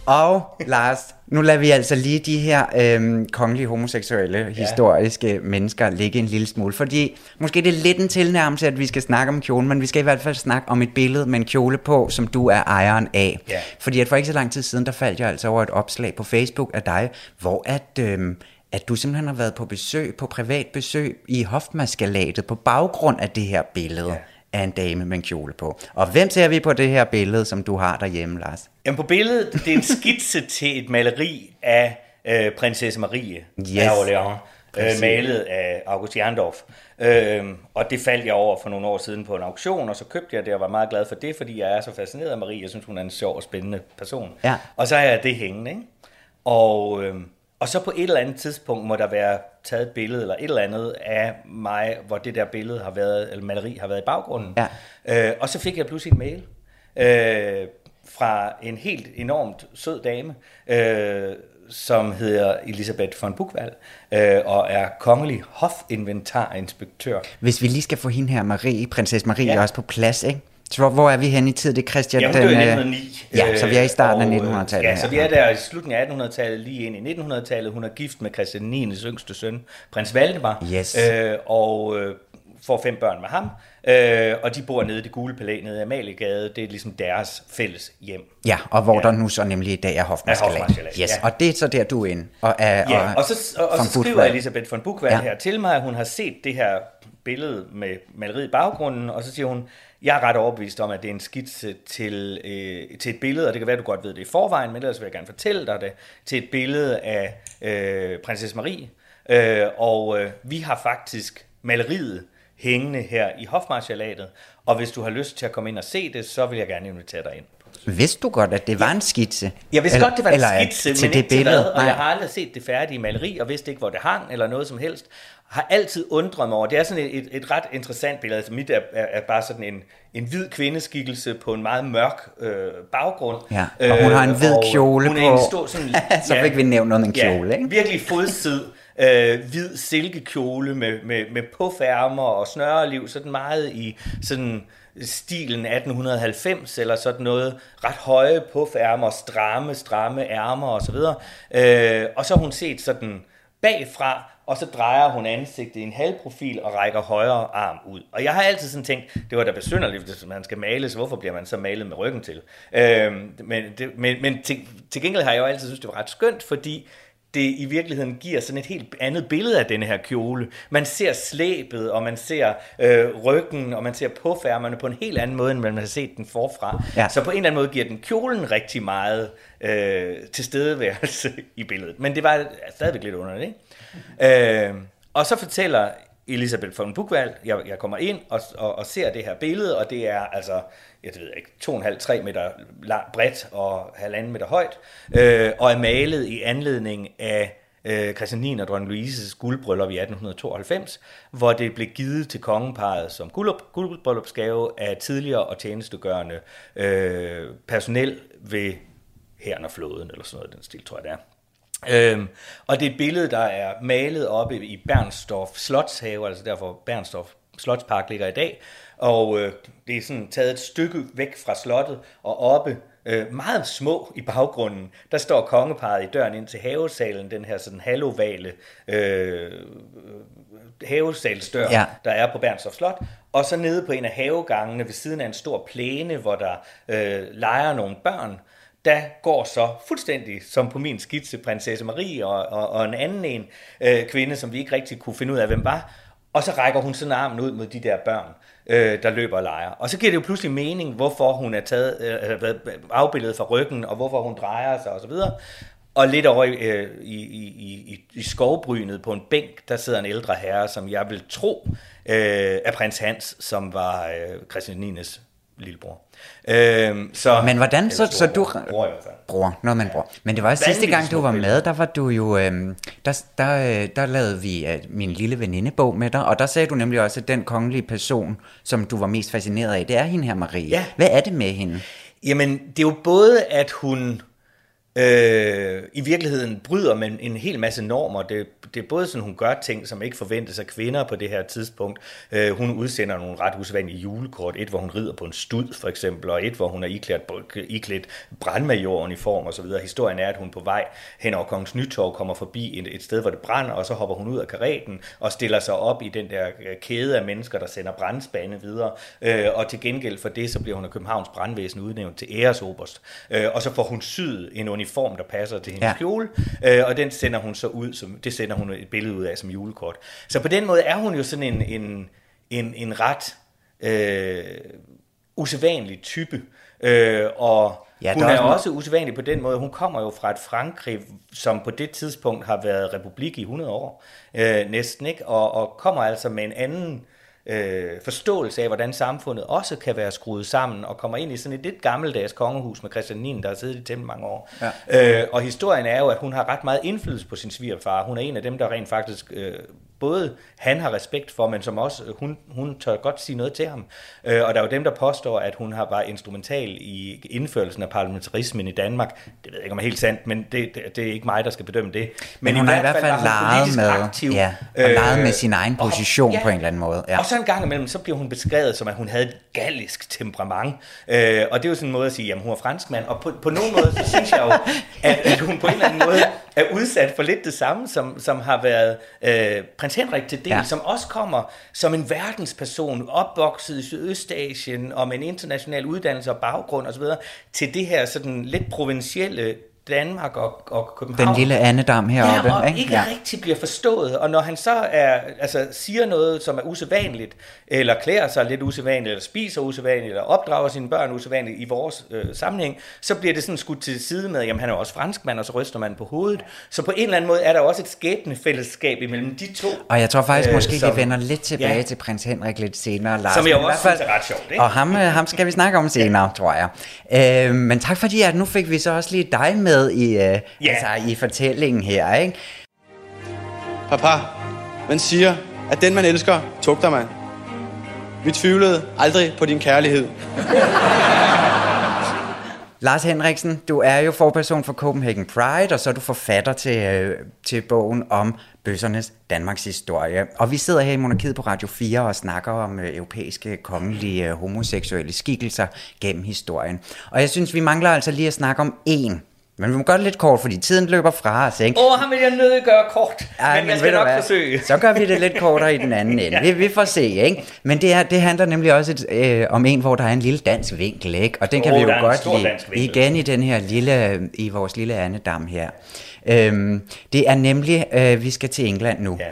Og Lars, nu lader vi altså lige de her øhm, kongelige homoseksuelle ja. historiske mennesker ligge en lille smule, fordi måske det er lidt en tilnærmelse, at vi skal snakke om kjolen, men vi skal i hvert fald snakke om et billede med en kjole på, som du er ejeren af. Ja. Fordi at for ikke så lang tid siden, der faldt jeg altså over et opslag på Facebook af dig, hvor at... Øhm, at du simpelthen har været på besøg, på privat besøg i Hofmaskalatet på baggrund af det her billede. Ja af en dame med en kjole på. Og hvem ser vi på det her billede, som du har derhjemme, Lars? Jamen på billedet, det er en skitse til et maleri af øh, prinsesse Marie yes. af Orléans, øh, malet af August Jerndorf. Øh, og det faldt jeg over for nogle år siden på en auktion, og så købte jeg det og var meget glad for det, fordi jeg er så fascineret af Marie. Jeg synes, hun er en sjov og spændende person. Ja. Og så er jeg det hængende, ikke? Og... Øh, og så på et eller andet tidspunkt må der være taget et billede eller et eller andet af mig, hvor det der billede har været, eller maleri har været i baggrunden. Ja. Øh, og så fik jeg pludselig en mail øh, fra en helt enormt sød dame, øh, som hedder Elisabeth von Bukvald, øh, og er kongelig hofinventarinspektør. Hvis vi lige skal få hende her, Marie, prinsesse Marie, ja. også på plads, ikke? Så hvor er vi hen i tid? Det er Christian... Jamen, det er 1909. Ja, så vi er i starten og, af 1900-tallet. Ja, så vi er der i slutningen af 1800-tallet, lige ind i 1900-tallet. Hun er gift med Christian 9. yngste søn, prins Valdemar. Yes. Øh, og øh, får fem børn med ham. Øh, og de bor nede i det gule palæ nede i Amaliegade. Det er ligesom deres fælles hjem. Ja, og hvor ja. der nu så nemlig i dag er Hofmarskalat. Yes, ja. og det er så der, du er inde. Og, er, ja, og, og, så, og, og så skriver Elisabeth von Bukvald ja. her til mig, at hun har set det her billede med maleriet i baggrunden, og så siger hun, jeg er ret overbevist om, at det er en skitse til, øh, til et billede, og det kan være, at du godt ved det i forvejen, men ellers vil jeg gerne fortælle dig det, til et billede af øh, prinsesse Marie. Øh, og øh, vi har faktisk maleriet hængende her i Hofmarschalatet, og hvis du har lyst til at komme ind og se det, så vil jeg gerne invitere dig ind Vidste du godt, at det var en skitse? Jeg vidste eller, godt, det var en eller skitse, til men det ikke til billede. hvad, og jeg har aldrig set det færdige maleri, og vidste ikke, hvor det hang, eller noget som helst. Har altid undret mig over, det er sådan et, et, et ret interessant billede, altså mit er, er, er bare sådan en, en hvid kvindeskikkelse på en meget mørk øh, baggrund. Ja, og hun har en hvid og kjole hun på. Er en stor, sådan, Så fik vi nævnt noget en ja, kjole, ikke? virkelig fodsid, øh, hvid silkekjole med, med, med puffærmer og snøreliv, sådan meget i sådan stilen 1890 eller sådan noget, ret høje puffærmer, stramme, stramme ærmer og så videre. Øh, og så har hun set sådan bagfra, og så drejer hun ansigtet i en halvprofil og rækker højre arm ud. Og jeg har altid sådan tænkt, det var da besynderligt, hvis man skal male, så hvorfor bliver man så malet med ryggen til? Øh, men det, men, men til, til gengæld har jeg jo altid synes det var ret skønt, fordi det i virkeligheden giver sådan et helt andet billede af denne her kjole. Man ser slæbet, og man ser øh, ryggen, og man ser påfærmerne på en helt anden måde, end man har set den forfra. Ja. Så på en eller anden måde giver den kjolen rigtig meget øh, tilstedeværelse i billedet. Men det var stadigvæk lidt underligt, ikke? Øh, og så fortæller Elisabeth von Buchwald, jeg, jeg kommer ind og, og, og ser det her billede, og det er altså, jeg ved ikke, 2,5-3 meter lang, bredt og halvanden meter højt, øh, og er malet i anledning af øh, Christian 9 og dronning Louises guldbryllup i 1892, hvor det blev givet til kongeparet som guldbryllupsgave af tidligere og tjenestegørende øh, personel ved herren og flåden, eller sådan noget, den stil tror jeg det er. Øhm, og det er et billede, der er malet oppe i Bernstorff Slotshave, altså derfor Bernstorff Slotspark ligger i dag, og øh, det er sådan taget et stykke væk fra slottet, og oppe øh, meget små i baggrunden, der står kongeparet i døren ind til havesalen, den her sådan halvovale øh, havesalsdør, ja. der er på Bernstorff Slot, og så nede på en af havegangene ved siden af en stor plæne, hvor der øh, leger nogle børn, der går så fuldstændig som på min skitse prinsesse Marie og, og, og en anden en øh, kvinde, som vi ikke rigtig kunne finde ud af, hvem var. Og så rækker hun sådan armen ud mod de der børn, øh, der løber og leger. Og så giver det jo pludselig mening, hvorfor hun er taget, øh, øh, øh afbildet fra ryggen, og hvorfor hun drejer sig osv. Og lidt over i, øh, i, i, i, i skovbrynet på en bænk, der sidder en ældre herre, som jeg vil tro øh, er prins Hans, som var øh, Christian 9's lillebror. Øh, så, Men hvordan, så, så du... Bror i hvert fald. Bror, man bror. Men det var sidste Vanvittigt gang, du var med, der var du jo, øhm, der, der, øh, der lavede vi øh, min lille venindebog med dig, og der sagde du nemlig også, at den kongelige person, som du var mest fascineret af, det er hende her Marie. Ja. Hvad er det med hende? Jamen, det er jo både, at hun øh, i virkeligheden bryder med en hel masse normer. Det, det er både sådan, hun gør ting, som ikke forventes af kvinder på det her tidspunkt. Øh, hun udsender nogle ret usædvanlige julekort. Et, hvor hun rider på en stud, for eksempel, og et, hvor hun er iklædt, iklædt brandmajoren og så videre. Historien er, at hun på vej hen over Kongens Nytorv kommer forbi et, et sted, hvor det brænder, og så hopper hun ud af karetten og stiller sig op i den der øh, kæde af mennesker, der sender brandspande videre. Øh, og til gengæld for det, så bliver hun af Københavns brandvæsen udnævnt til æresoberst. Øh, og så får hun syet en uniform, der passer til hendes Ja. kjole, øh, og den sender hun så ud, som, det sender hun et billede ud af som julekort. Så på den måde er hun jo sådan en, en, en, en ret øh, usædvanlig type. Øh, og Ja, hun er er også- usædvanlig på den måde. Hun kommer jo fra et Frankrig, som på det tidspunkt har været republik i 100 år, øh, næsten ikke, og, og kommer altså med en anden øh, forståelse af, hvordan samfundet også kan være skruet sammen, og kommer ind i sådan et lidt gammeldags kongehus med Christian 9, der har siddet i temmelig mange år. Ja. Øh, og historien er jo, at hun har ret meget indflydelse på sin svigerfar. Hun er en af dem, der rent faktisk... Øh, både han har respekt for, men som også, øh, hun, hun tør godt sige noget til ham. Øh, og der er jo dem, der påstår, at hun har været instrumental i indførelsen af parlamentarismen i Danmark. Det ved jeg ikke, om er helt sandt, men det, det, det er ikke mig, der skal bedømme det. Men hun har i hvert fald var hun leget politisk med, aktiv. ja, og leget med Øh, sin egen og- position på en eller anden måde. Ja. Og så en gang imellem, så bliver hun beskrevet som, at hun havde et gallisk temperament. Øh, og det er jo sådan en måde at sige, jamen hun er franskmand. Og på, på nogen måde, så synes jeg jo, at, at hun på en eller anden måde er udsat for lidt det samme, som, som har været øh, prins Henrik til del, Ja. som også kommer som en verdensperson, opvokset i Sydøstasien, og med en international uddannelse og baggrund osv., til det her sådan lidt provincielle Danmark og, og København. Den lille andedam heroppe. Ja, og ikke? ikke ja. rigtig bliver forstået. Og når han så er, altså, siger noget, som er usædvanligt, eller klæder sig lidt usædvanligt, eller spiser usædvanligt, eller opdrager sine børn usædvanligt i vores øh, sammenhæng, så bliver det sådan skudt til side med, jamen han er også franskmand, og så ryster man på hovedet. Så på en eller anden måde er der også et skæbnefællesskab imellem de to. Og jeg tror faktisk øh, måske, som- vi vender lidt tilbage Ja. til prins Henrik lidt senere, Lars. Som jeg også fald- synes er ret sjovt, ikke? Og ham, øh, ham skal vi snakke om senere, tror jeg. Øh, men tak fordi, at nu fik vi så også lige dig med i, øh, altså, i fortællingen her, ikke? Papa, man siger, at den man elsker, tugter man. Vi tvivlede aldrig på din kærlighed. Lars Henriksen, du er jo forperson for Copenhagen Pride, og så er du forfatter til, øh, til bogen om bøssernes Danmarks historie. Og vi sidder her i Monarkiet på Radio 4 og snakker om øh, europæiske kongelige øh, homoseksuelle skikkelser gennem historien. Og jeg synes, vi mangler altså lige at snakke om en. Men vi må gøre det lidt kort, fordi tiden løber fra os, ikke? Åh, ham vil jeg nødt gøre kort, Ej, men jeg ved skal nok hvad? forsøge. Så gør vi det lidt kortere i den anden ende. vi, vi får se, ikke? Men det, er, det handler nemlig også et, øh, om en, hvor der er en lille dansk vinkel, ikke? Og den kan Åh, vi jo godt lide. Igen i den her lille, i vores lille andedam her. Øhm, det er nemlig, øh, vi skal til England nu. Ja.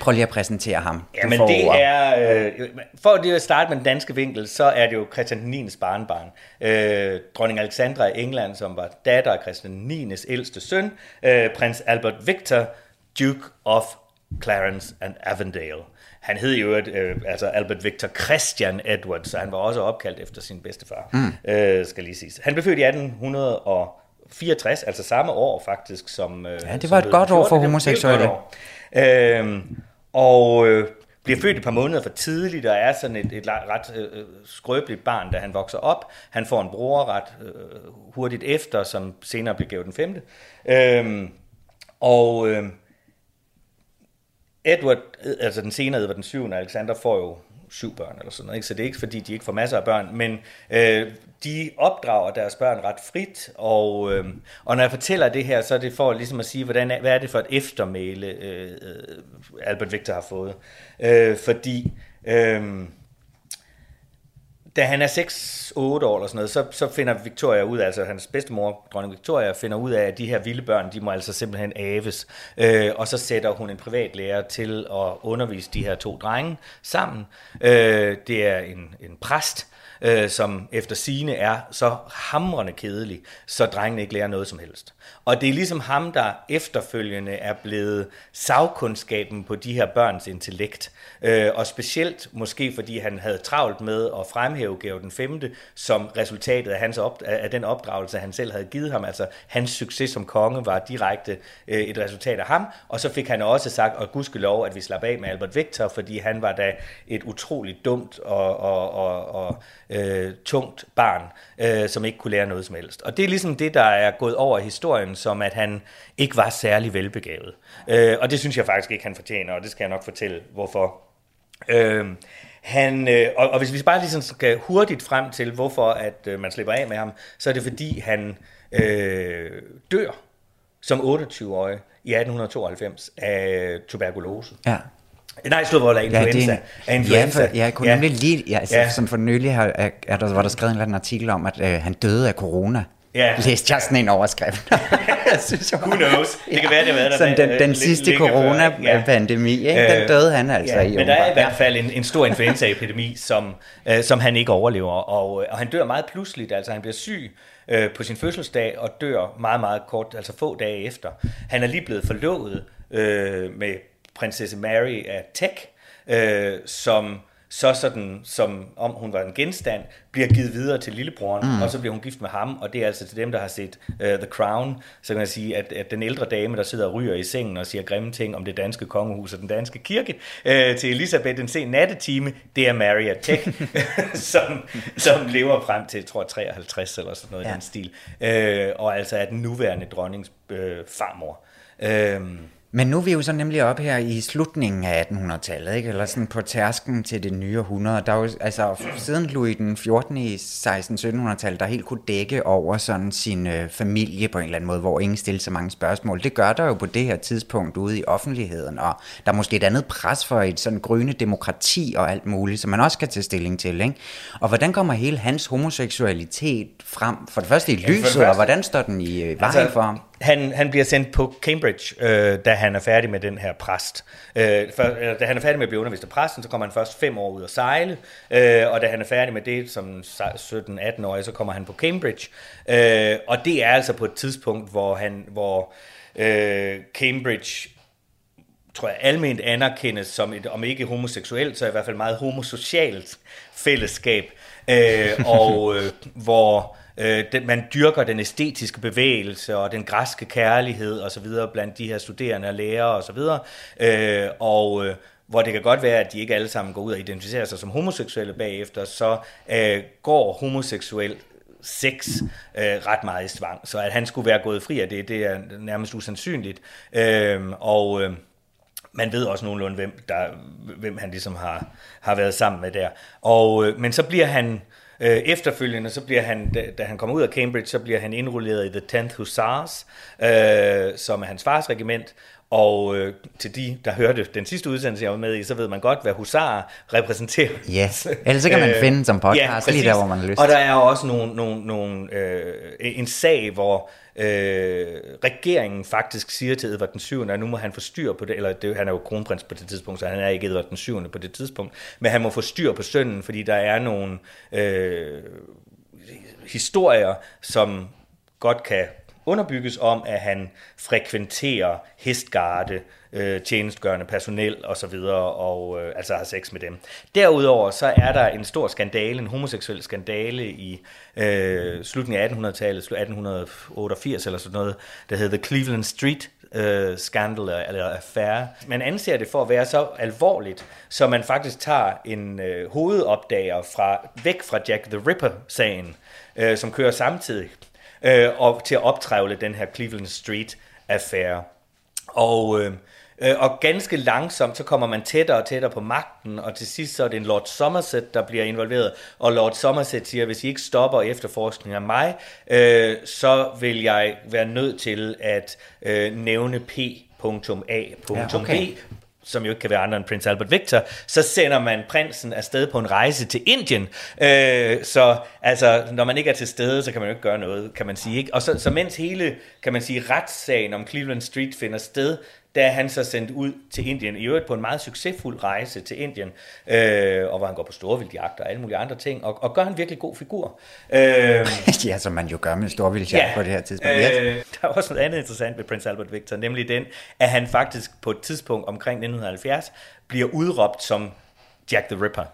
Prøv lige at præsentere ham. Ja, men det ordet. er, øh, for lige at starte med den danske vinkel, så er det jo Christian 9. barnbarn. Øh, dronning Alexandra af England, som var datter af Christian 9. ældste søn, øh, prins Albert Victor, Duke of Clarence and Avondale. Han hed jo øh, altså Albert Victor Christian Edward, så han var også opkaldt efter sin bedstefar, mm. øh, skal lige siges. Han blev født i 1864, altså samme år faktisk som... Øh, Ja, det som var et Louis godt år for. Det et homoseksuelle. Øh. Øhm, og øh, bliver født et par måneder for tidligt, og er sådan et, et ret øh, øh, skrøbeligt barn, da han vokser op. Han får en bror ret øh, hurtigt efter, som senere bliver Georg den 5. Øhm, og øh, Edward, altså den senere Edward den 7. Alexander får jo syv børn eller sådan noget, ikke? så det er ikke fordi, de ikke får masser af børn, men øh, de opdrager deres børn ret frit, og, øh, og når jeg fortæller det her, så er det for ligesom at sige, hvordan hvad er det for et eftermæle, øh, øh, Albert Victor har fået. Øh, fordi øh, da han er 6-8 år eller sådan noget, så, så finder Victoria ud af, altså hans bedstemor, dronning Victoria, finder ud af, at de her vilde børn, de må altså simpelthen aves. Øh, og så sætter hun en privatlærer til at undervise de her to drenge sammen. Øh, det er en, en præst, øh, som efter sine er så hamrende kedelig, så drengene ikke lærer noget som helst. Og det er ligesom ham, der efterfølgende er blevet sagkundskaben på de her børns intellekt. Øh, og specielt måske fordi han havde travlt med at fremhæve Georg den 5. som resultatet af, hans op, af den opdragelse, han selv havde givet ham. Altså hans succes som konge var direkte øh, et resultat af ham. Og så fik han også sagt, og gudskelov, at vi slap af med Albert Victor, fordi han var da et utroligt dumt og, og, og, og øh, tungt barn, øh, som ikke kunne lære noget som helst. Og det er ligesom det, der er gået over i historien, som at han ikke var særlig velbegavet. Øh, og det synes jeg faktisk ikke, han fortjener, og det skal jeg nok fortælle, hvorfor. Øh, han, øh, og, og hvis vi bare ligesom skal hurtigt frem til, hvorfor at øh, man slipper af med ham, så er det fordi, han øh, dør som 28-årig i 1892 af tuberkulose. Ja. Nej, slå vold af Ja, det er influenza. en, af influenza. Ja, for, jeg kunne ja. nemlig lige, ja, altså, Ja. ja. som for nylig har, er, er der, var der skrevet en eller anden artikel om, at øh, han døde af corona. Ja. Læste jeg sådan en overskrift. jeg synes, jeg Who knows? Det kan være, det været der med- den, den lidt sidste corona-pandemi, ikke? den Øh, døde han altså ja, i. men der er i hvert fald en, en stor influenzaepidemi, som, øh, som han ikke overlever, og, øh, og han dør meget pludseligt, altså han bliver syg øh, på sin fødselsdag og dør meget, meget kort, altså få dage efter. Han er lige blevet forlovet øh, med prinsesse Mary af Tech, øh, som så sådan, som om hun var en genstand, bliver givet videre til lillebroren, mm. og så bliver hun gift med ham, og det er altså til dem, der har set uh, The Crown, så kan man sige, at, at den ældre dame, der sidder og ryger i sengen og siger grimme ting om det danske kongehus og den danske kirke, uh, til Elisabeth den sen nattetime, det er Mary Tech, som, som lever frem til, jeg tror, 53 eller sådan noget ja. i den stil, uh, og altså er den nuværende dronnings uh, farmor. Uh, Men nu er vi jo så nemlig op her i slutningen af 1800-tallet, ikke? eller sådan på tærsken til det nye århundrede. Der er jo, altså, siden Louis den 14. i 1600-1700-tallet, der helt kunne dække over sådan sin øh, familie på en eller anden måde, hvor ingen stiller så mange spørgsmål. Det gør der jo på det her tidspunkt ude i offentligheden, og der er måske et andet pres for et sådan grønne demokrati og alt muligt, som man også skal tage stilling til. Ikke? Og hvordan kommer hele hans homoseksualitet frem? For det første i lyset, ja, og hvordan står den i øh, vejen altså, for ham? Han, han bliver sendt på Cambridge, øh, da han er færdig med den her præst. Øh, for, øh, da han er færdig med at blive undervist af præsten, så kommer han først fem år ud at sejle, øh, og da han er færdig med det som 17-18 år, så kommer han på Cambridge. Øh, og det er altså på et tidspunkt, hvor, han, hvor øh, Cambridge tror jeg, almindt anerkendes som et, om ikke homoseksuelt, så i hvert fald meget homosocialt fællesskab, øh, og øh, hvor øh, den, man dyrker den æstetiske bevægelse og den græske kærlighed og så videre blandt de her studerende og lærere og så videre. Øh, og øh, hvor det kan godt være, at de ikke alle sammen går ud og identificerer sig som homoseksuelle bagefter, så øh, går homoseksuel sex øh, ret meget i svang. Så at han skulle være gået fri af det, det er nærmest usandsynligt. Øh, og øh, man ved også nogenlunde, hvem, der, hvem han ligesom har, har været sammen med der. Og, øh, men så bliver han Øh, efterfølgende, så bliver han, da, da han kommer ud af Cambridge, så bliver han indrulleret i The 10th Hussars, øh, som er hans fars regiment, og øh, til de, der hørte den sidste udsendelse, jeg var med i, så ved man godt, hvad husar repræsenterer. Ja, yes. ellers så kan man øh, finde som podcast ja, lige der, hvor man har lyst. Og der er også nogle, nogle, nogle, øh, en sag, hvor øh, regeringen faktisk siger til Edvard den 7., at nu må han få styr på det, eller det, han er jo kronprins på det tidspunkt, så han er ikke Edvard den 7. på det tidspunkt, men han må få styr på sønnen, fordi der er nogle øh, historier, som godt kan underbygges om, at han frekventerer hestgarde, øh, tjenestgørende personel og så videre, og øh, altså har sex med dem. Derudover så er der en stor skandale, en homoseksuel skandale i øh, slutningen af 1800-tallet, 1888 eller sådan noget, der hedder The Cleveland Street øh, scandal eller affære. Man anser det for at være så alvorligt, så man faktisk tager en øh, hovedopdager fra, væk fra Jack the Ripper-sagen, øh, som kører samtidig øh, og til at optrævle den her Cleveland Street-affære. Og, øh, øh, og ganske langsomt, så kommer man tættere og tættere på magten, og til sidst så er det en Lord Somerset, der bliver involveret, og Lord Somerset siger, hvis I ikke stopper efterforskningen af mig, øh, så vil jeg være nødt til at øh, nævne P.A.B. Ja, okay som jo ikke kan være andre end prins Albert Victor, så sender man prinsen afsted på en rejse til Indien. Øh, så altså, når man ikke er til stede, så kan man jo ikke gøre noget, kan man sige. Ikke? Og så, så mens hele, kan man sige, retssagen om Cleveland Street finder sted, der er han så sendt ud til Indien, i øvrigt på en meget succesfuld rejse til Indien, øh, og hvor han går på storvildjagt og alle mulige andre ting, og, og gør en virkelig god figur. Øh, ja, som man jo gør med storvildjagt ja, på det her tidspunkt. Øh, der er også noget andet interessant ved Prince Albert Victor, nemlig den, at han faktisk på et tidspunkt omkring 1970 bliver udråbt som Jack the Ripper.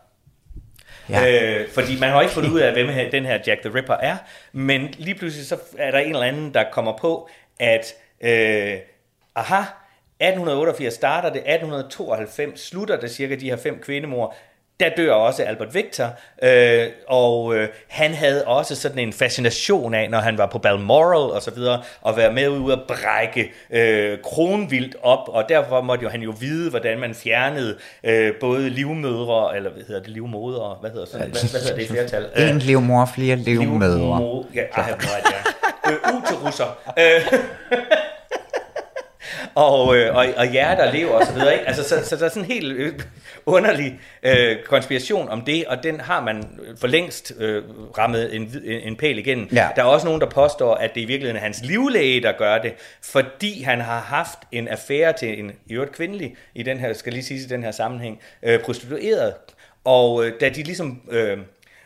Ja. Øh, fordi man har ikke fundet ud af, hvem den her Jack the Ripper er, men lige pludselig så er der en eller anden, der kommer på, at øh, aha, 1888 starter det, 1892 slutter det cirka de her fem kvindemor. Der dør også Albert Victor, øh, og øh, han havde også sådan en fascination af, når han var på Balmoral og så videre, at være med ud at brække øh, kronvildt op, og derfor måtte jo han jo vide, hvordan man fjernede øh, både livmødre, eller hvad hedder det, livmodere, hvad hedder, sådan, hvad, hvad hedder det i flertal? En livmor, flere livmødre. Livmor, ja, ej, ja. øh, uterusser. Øh, og, øh, og, og hjerter lever og så videre. Ikke? Altså, så, så der er sådan en helt øh, underlig øh, konspiration om det, og den har man for længst øh, rammet en, en, en pæl igennem. Ja. Der er også nogen, der påstår, at det i virkeligheden er hans livlæge, der gør det, fordi han har haft en affære til en i øvrigt kvindelig, i den her, skal lige sige i den her sammenhæng, øh, prostitueret. Og øh, da de ligesom... Øh,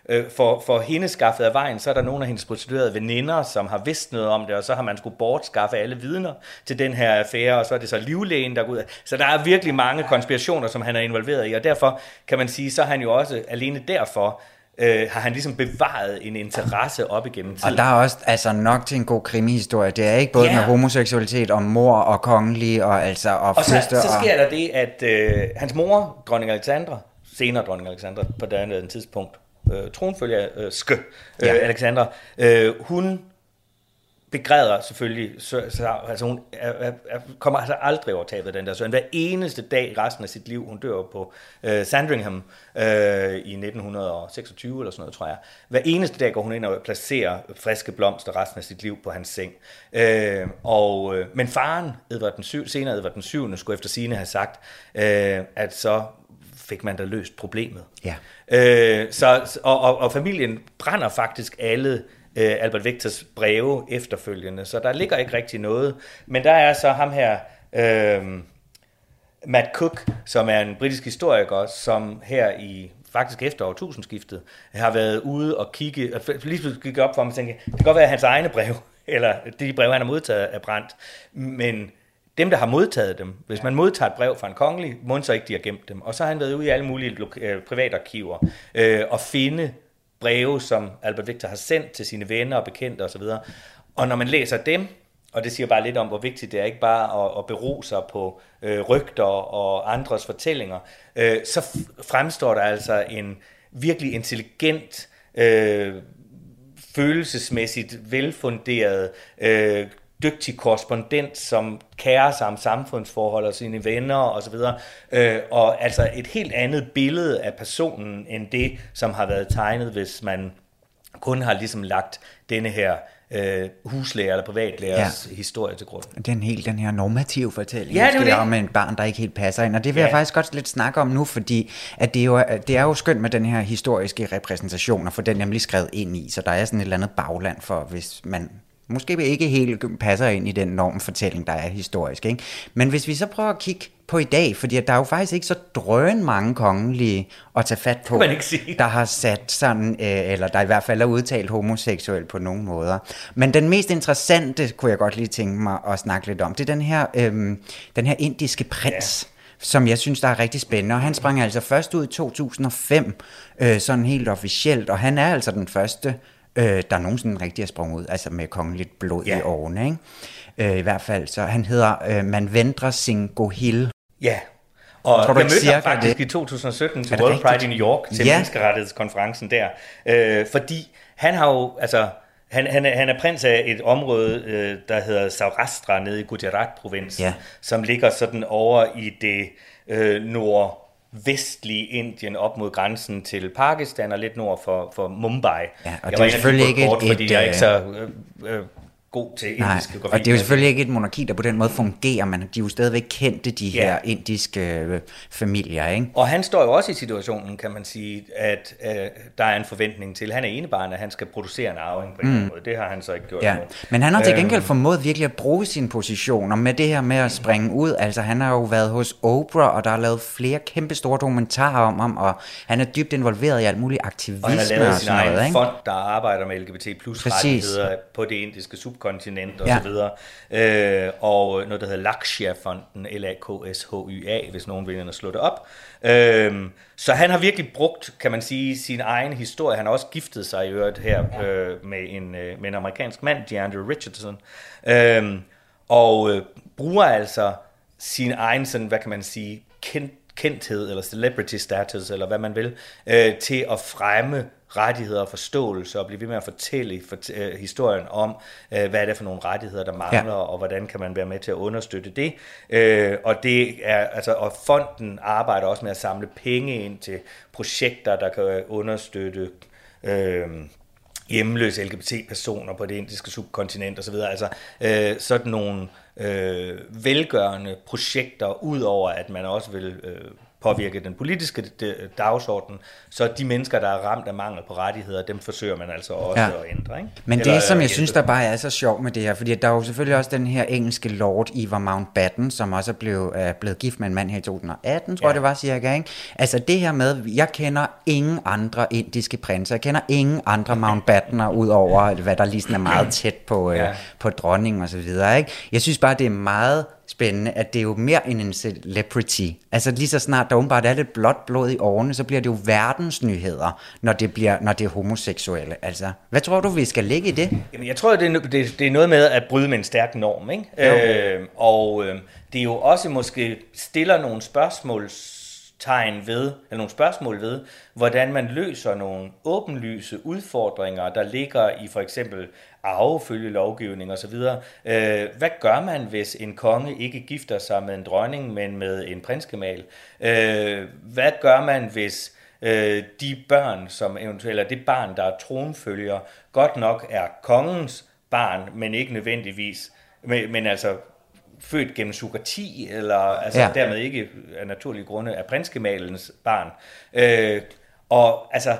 øh, for, for hende skaffet af vejen, så er der nogle af hendes prostituerede veninder, som har vidst noget om det, og så har man skulle bortskaffe alle vidner til den her affære, og så er det så livlægen, der går ud. Så der er virkelig mange konspirationer, som han er involveret i, og derfor kan man sige, så er han jo også alene derfor øh, har han ligesom bevaret en interesse op igennem tiden. Og der er også altså, nok til en god krimihistorie. Det er ikke både ja. med homoseksualitet og mor og kongelig og altså og, og så, så sker og... der det, at øh, hans mor, dronning Alexandra, senere dronning Alexandra på det andet tidspunkt, øh, tronfølger, øh, øh, ja. Alexandra, øh, hun begræder selvfølgelig, så, så, altså hun er, er, kommer altså aldrig over tabet den der søn. Hver eneste dag resten af sit liv, hun dør på øh, Sandringham øh, i 1926 eller sådan noget, tror jeg. Hver eneste dag går hun ind og placerer friske blomster resten af sit liv på hans seng. Øh, og, øh, men faren, Edvard den 7, senere Edvard den 7. skulle efter sine have sagt, øh, at så fik man da løst problemet. Ja. Øh, så, og, og, og familien brænder faktisk alle øh, Albert Victors breve efterfølgende, så der ligger ikke rigtig noget. Men der er så ham her, øh, Matt Cook, som er en britisk historiker, som her i faktisk efter årtusindskiftet, har været ude og kigge, lige pludselig gik op for mig og tænkte, det kan godt være hans egne brev, eller de brev, han har modtaget af Brandt, men dem, der har modtaget dem, hvis man modtager et brev fra en kongelig, må så ikke, de har gemt dem. Og så har han været ude i alle mulige øh, privatarkiver øh, og finde breve, som Albert Victor har sendt til sine venner og bekendte osv. Og når man læser dem, og det siger bare lidt om, hvor vigtigt det er ikke bare at, at bero sig på øh, rygter og andres fortællinger, øh, så fremstår der altså en virkelig intelligent, øh, følelsesmæssigt velfunderet, øh, dygtig korrespondent, som kærer sig om samfundsforhold og sine venner osv. Øh, og altså et helt andet billede af personen, end det, som har været tegnet, hvis man kun har ligesom lagt denne her øh, huslærer eller privatlærers ja. historie til grund. Den helt den her normative fortælling, ja, det er om en barn, der ikke helt passer ind. Og det vil ja. jeg faktisk godt lidt snakke om nu, fordi at det, er jo, det er jo skønt med den her historiske repræsentation, og for den nemlig skrevet ind i, så der er sådan et eller andet bagland for, hvis man måske ikke helt passer ind i den normfortælling, der er historisk. Ikke? Men hvis vi så prøver at kigge på i dag, fordi der er jo faktisk ikke så drøn mange kongelige at tage fat på, der har sat sådan, øh, eller der i hvert fald er udtalt homoseksuel på nogle måder. Men den mest interessante, kunne jeg godt lige tænke mig at snakke lidt om, det er den her, øh, den her indiske prins. Ja som jeg synes, der er rigtig spændende. Og han sprang altså først ud i 2005, øh, sådan helt officielt, og han er altså den første øh, der nogensinde rigtig er sprunget ud, altså med kongeligt blod ja. i årene, ikke? Øh, i hvert fald. Så han hedder øh, Manvendra Singh Gohil. Ja, og Tror du jeg mødte ham faktisk det? i 2017 til World rigtigt? Pride i New York, til ja. menneskerettighedskonferencen der, øh, fordi han har jo, altså, han, han, er, han er prins af et område, øh, der hedder Saurashtra nede i Gujarat-provinsen, ja. som ligger sådan over i det øh, nord vestlige Indien op mod grænsen til Pakistan og lidt nord for, for Mumbai. Ja, og jeg det er selvfølgelig ikke kort, et, fordi jeg er ikke så øh, øh, god til Nej, indisk geografi. og det er jo selvfølgelig ikke et monarki, der på den måde fungerer, men de er jo stadigvæk kendte, de ja. her indiske øh, familier. Ikke? Og han står jo også i situationen, kan man sige, at øh, der er en forventning til, han er enebarn, at han skal producere en arving på en mm. måde. Det har han så ikke gjort. Ja. Men han har til gengæld øhm. formået virkelig at bruge sin position, og med det her med at springe ud, altså han har jo været hos Oprah, og der er lavet flere kæmpe store dokumentarer om ham, og han er dybt involveret i alt muligt aktivisme og han har lavet sin egen noget, ikke? fond, der arbejder med LGBT plus rettigheder på det indiske sub subkontinent og ja. så videre. Øh, og noget, der hedder Lakshya-fonden, L-A-K-S-H-Y-A, hvis nogen vil at slå det op. Øh, så han har virkelig brugt, kan man sige, sin egen historie. Han har også giftet sig i øvrigt her øh, med, en, øh, med en amerikansk mand, DeAndre Richardson. Øh, og øh, bruger altså sin egen, sådan, hvad kan man sige, kendt kendthed eller celebrity status, eller hvad man vil, øh, til at fremme rettigheder og forståelse, og blive ved med at fortælle for, øh, historien om, øh, hvad er det for nogle rettigheder, der mangler, ja. og hvordan kan man være med til at understøtte det. Øh, og det er altså, og fonden arbejder også med at samle penge ind til projekter, der kan understøtte øh, hjemløse LGBT-personer på det indiske subkontinent osv. Altså øh, sådan nogle øh, velgørende projekter, ud over at man også vil øh, påvirke den politiske dagsorden, så de mennesker, der er ramt af mangel på rettigheder, dem forsøger man altså også ja. at ændre. Ikke? Men Eller, det, som jeg synes, der bare er så sjovt med det her, fordi der er jo selvfølgelig også den her engelske lord, Ivar Mountbatten, som også er blevet, er blevet gift med en mand her i 2018, tror ja. jeg det var cirka. Ikke? Altså det her med, jeg kender ingen andre indiske prinser, jeg kender ingen andre Mountbattener, ud over hvad der lige er meget tæt på, ja. øh, på dronningen og så videre. Ikke? Jeg synes bare, det er meget spændende, at det er jo mere end en celebrity. Altså lige så snart der åbenbart er lidt blåt blod i årene, så bliver det jo verdensnyheder, når det, bliver, når det er homoseksuelle. Altså, hvad tror du, vi skal lægge i det? Jamen, jeg tror, det er, det, det er noget med at bryde med en stærk norm, ikke? Øh, og øh, det er jo også måske stiller nogle spørgsmål tegn ved, eller nogle spørgsmål ved, hvordan man løser nogle åbenlyse udfordringer, der ligger i for eksempel arvefølgelovgivning osv. Øh, hvad gør man, hvis en konge ikke gifter sig med en dronning, men med en prinskemal? Øh, hvad gør man, hvis øh, de børn, som eventuelt, eller det barn, der er tronfølger, godt nok er kongens barn, men ikke nødvendigvis, men, men altså født gennem sugati, eller altså ja. dermed ikke af naturlige grunde er prinskemalens barn. Øh, og altså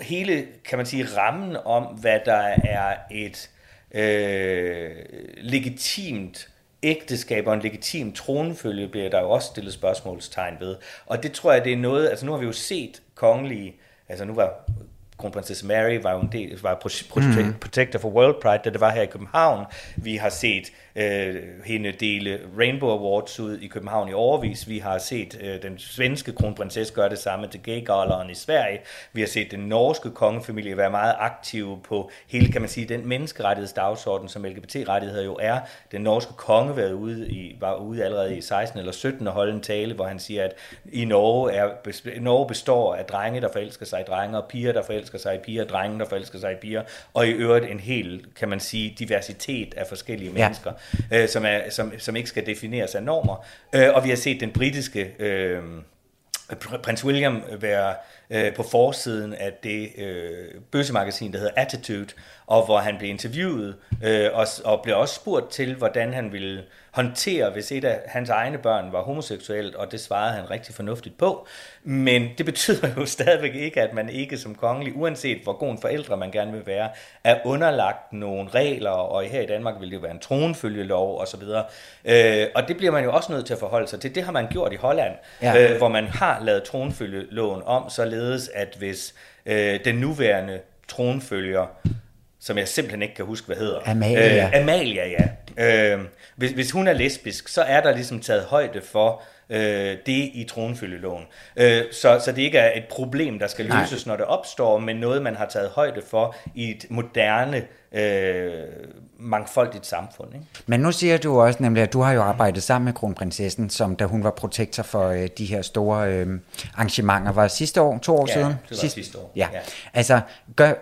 hele, kan man sige, rammen om, hvad der er et øh, legitimt ægteskab og en legitim tronfølge, bliver der jo også stillet spørgsmålstegn ved. Og det tror jeg, det er noget, altså nu har vi jo set kongelige, altså nu var kronprinsesse Mary var jo en del, var mm. protector for World Pride, da det var her i København. Vi har set øh, hende dele Rainbow Awards ud i København i overvis. Vi har set øh, den svenske kronprinsesse gøre det samme til gay i Sverige. Vi har set den norske kongefamilie være meget aktive på hele, kan man sige, den menneskerettighedsdagsorden, som LGBT-rettigheder jo er. Den norske konge været ude i, var ude allerede i 16 eller 17 og holde en tale, hvor han siger, at i Norge, er, Norge består af drenge, der forelsker sig i drenge, og piger, der forelsker sig i piger, drenge, der forelsker sig i piger, og i øvrigt en hel, kan man sige, diversitet af forskellige ja. mennesker øh, som, er, som, som ikke skal defineres af normer. Øh, og vi har set den britiske øh, prins William være øh, på forsiden af det øh, bøssemagasin, der hedder Attitude, og hvor han blev interviewet øh, og, og blev også spurgt til, hvordan han ville håndtere, hvis et af hans egne børn var homoseksuelt, og det svarede han rigtig fornuftigt på. Men det betyder jo stadigvæk ikke, at man ikke som kongelig, uanset hvor god en forældre man gerne vil være, er underlagt nogle regler, og her i Danmark vil det jo være en tronfølgelov osv. Øh, og det bliver man jo også nødt til at forholde sig til. Det har man gjort i Holland, ja. øh, hvor man har lavet tronfølgeloven om, således at hvis øh, den nuværende tronfølger som jeg simpelthen ikke kan huske, hvad hedder. Amalia. Øh, Amalia, ja. Øh, hvis, hvis hun er lesbisk, så er der ligesom taget højde for øh, det i tronfølgeloven. Øh, så, så det ikke er et problem, der skal løses, Nej. når det opstår, men noget, man har taget højde for i et moderne øh, mangfoldigt samfund. Ikke? Men nu siger du også nemlig, at du har jo arbejdet sammen med kronprinsessen, som da hun var protektor for øh, de her store øh, arrangementer. Var sidste år? To år ja, siden? det var sidste, sidste år. Ja. ja. Altså, gør,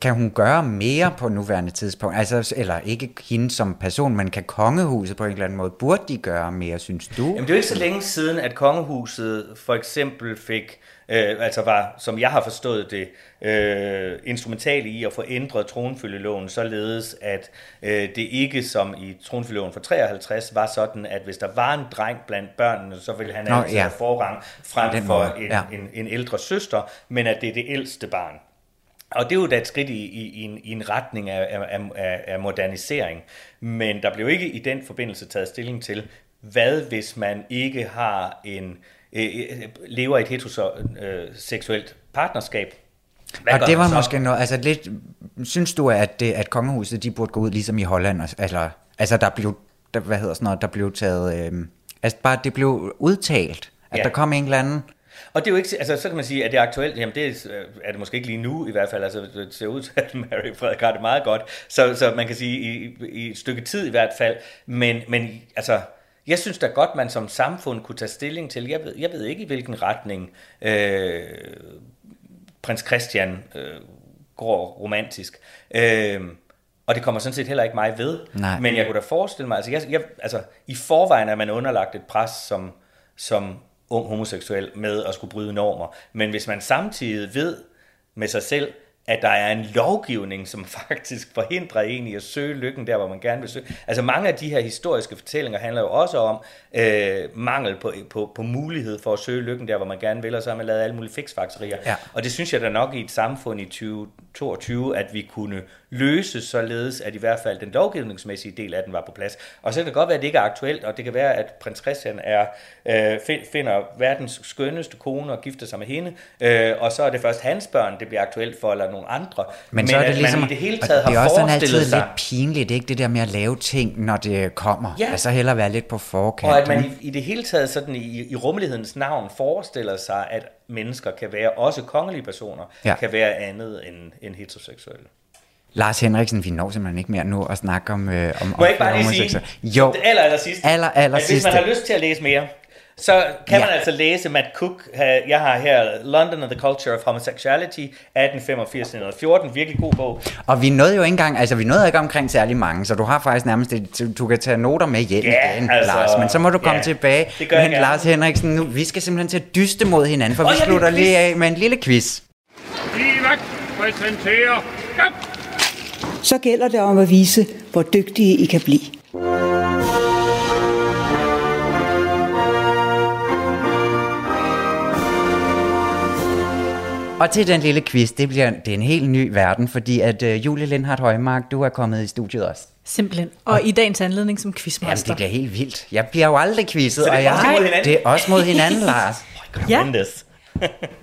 kan hun gøre mere på nuværende tidspunkt? Altså, eller ikke hende som person, men kan kongehuset på en eller anden måde, burde de gøre mere, synes du? Jamen, det er jo ikke så længe siden, at kongehuset for eksempel fik øh, altså var, som jeg har forstået det, øh, instrumentale i at få ændret tronfølgeloven, således at øh, det ikke som i tronfølgeloven for 53 var sådan, at hvis der var en dreng blandt børnene, så ville han Nå, altid ja. have forrang frem for en, ja. en, en ældre søster, men at det er det ældste barn. Og det er jo da et skridt i, i, i, en, i en retning af, af, af modernisering. Men der blev ikke i den forbindelse taget stilling til, hvad hvis man ikke har en Øh, øh, lever i et heteroseksuelt partnerskab. Hvad og det var måske noget, altså lidt, synes du, at, det, at kongehuset, de burde gå ud ligesom i Holland, altså, altså der blev, der, hvad hedder sådan noget, der blev taget, øh, altså bare det blev udtalt, at ja. der kom en eller anden og det er jo ikke, altså så kan man sige, at det er aktuelt, jamen det er, er det måske ikke lige nu i hvert fald, altså det ser ud til, at Mary Frederik har det meget godt, så, så man kan sige i, i et stykke tid i hvert fald, men, men altså jeg synes da godt, man som samfund kunne tage stilling til, jeg ved, jeg ved ikke i hvilken retning øh, prins Christian øh, går romantisk. Øh, og det kommer sådan set heller ikke mig ved. Nej. Men jeg kunne da forestille mig, altså, jeg, jeg, altså i forvejen er man underlagt et pres som, som ung homoseksuel med at skulle bryde normer. Men hvis man samtidig ved med sig selv, at der er en lovgivning, som faktisk forhindrer en i at søge lykken der, hvor man gerne vil søge. Altså mange af de her historiske fortællinger handler jo også om øh, mangel på, på, på mulighed for at søge lykken der, hvor man gerne vil, og så har man lavet alle mulige fiksfakserier. Ja. Og det synes jeg da nok i et samfund i 2022, at vi kunne løse således, at i hvert fald den lovgivningsmæssige del af den var på plads. Og så kan det godt være, at det ikke er aktuelt, og det kan være, at prins Christian er, øh, finder verdens skønneste kone og gifter sig med hende, øh, og så er det først hans børn, det bliver aktuelt for, eller nogle andre. Men, Men så er det ligesom, man i det hele taget det er også altid sig, lidt pinligt, ikke det der med at lave ting, når det kommer. Ja. Altså hellere være lidt på forkant. Og at man i, i det hele taget sådan i, i rummelighedens navn forestiller sig, at mennesker kan være, også kongelige personer, ja. kan være andet end, end heteroseksuelle. Lars Henriksen, vi når simpelthen ikke mere nu at snakke om... Øh, om Må jeg ikke bare lige sige, jo, det aller, aller sidste, aller, aller at hvis man har lyst til at læse mere, så kan Ja. man altså læse Matt Cook. Jeg har her London and the Culture of Homosexuality, 1885-1914. Virkelig god bog. Og vi nåede jo ikke engang, altså vi nåede ikke omkring særlig mange, så du har faktisk nærmest, et, du, kan tage noter med hjem Ja, igen, altså, Lars. Men så må du komme ja, tilbage. det gør jeg Men gerne. Lars Henriksen, nu, vi skal simpelthen til at dyste mod hinanden, for Åh, vi er slutter lige af med en lille quiz. Livac præsenterer! Så gælder det om at vise, hvor dygtige I kan blive. Og til den lille quiz, det bliver det er en helt ny verden, fordi at uh, Julie Lindhardt Højmark, du er kommet i studiet også. Simpelthen. Og i dagens anledning som Jamen, quizmaster. det bliver helt vildt. Jeg bliver jo aldrig er og jeg, det er også mod hinanden, Lars. Ja.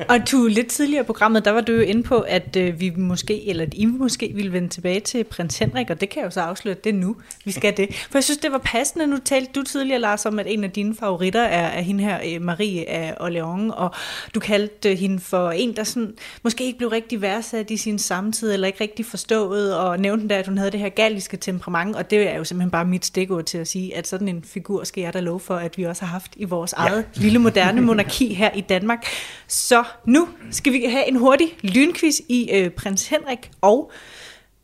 Og du, lidt tidligere i programmet, der var du jo inde på, at øh, vi måske, eller at I måske ville vende tilbage til prins Henrik, og det kan jeg jo så afsløre, det er nu, vi skal det. For jeg synes, det var passende, nu talte du tidligere, Lars, om, at en af dine favoritter er, er hende her, øh, Marie af Orleans, og du kaldte øh, hende for en, der sådan, måske ikke blev rigtig værdsat i sin samtid, eller ikke rigtig forstået, og nævnte da, at hun havde det her galliske temperament, og det er jo simpelthen bare mit stikord til at sige, at sådan en figur skal jeg da love for, at vi også har haft i vores eget lille moderne monarki her i Danmark. Så nu skal vi have en hurtig lynquiz i øh, prins Henrik, og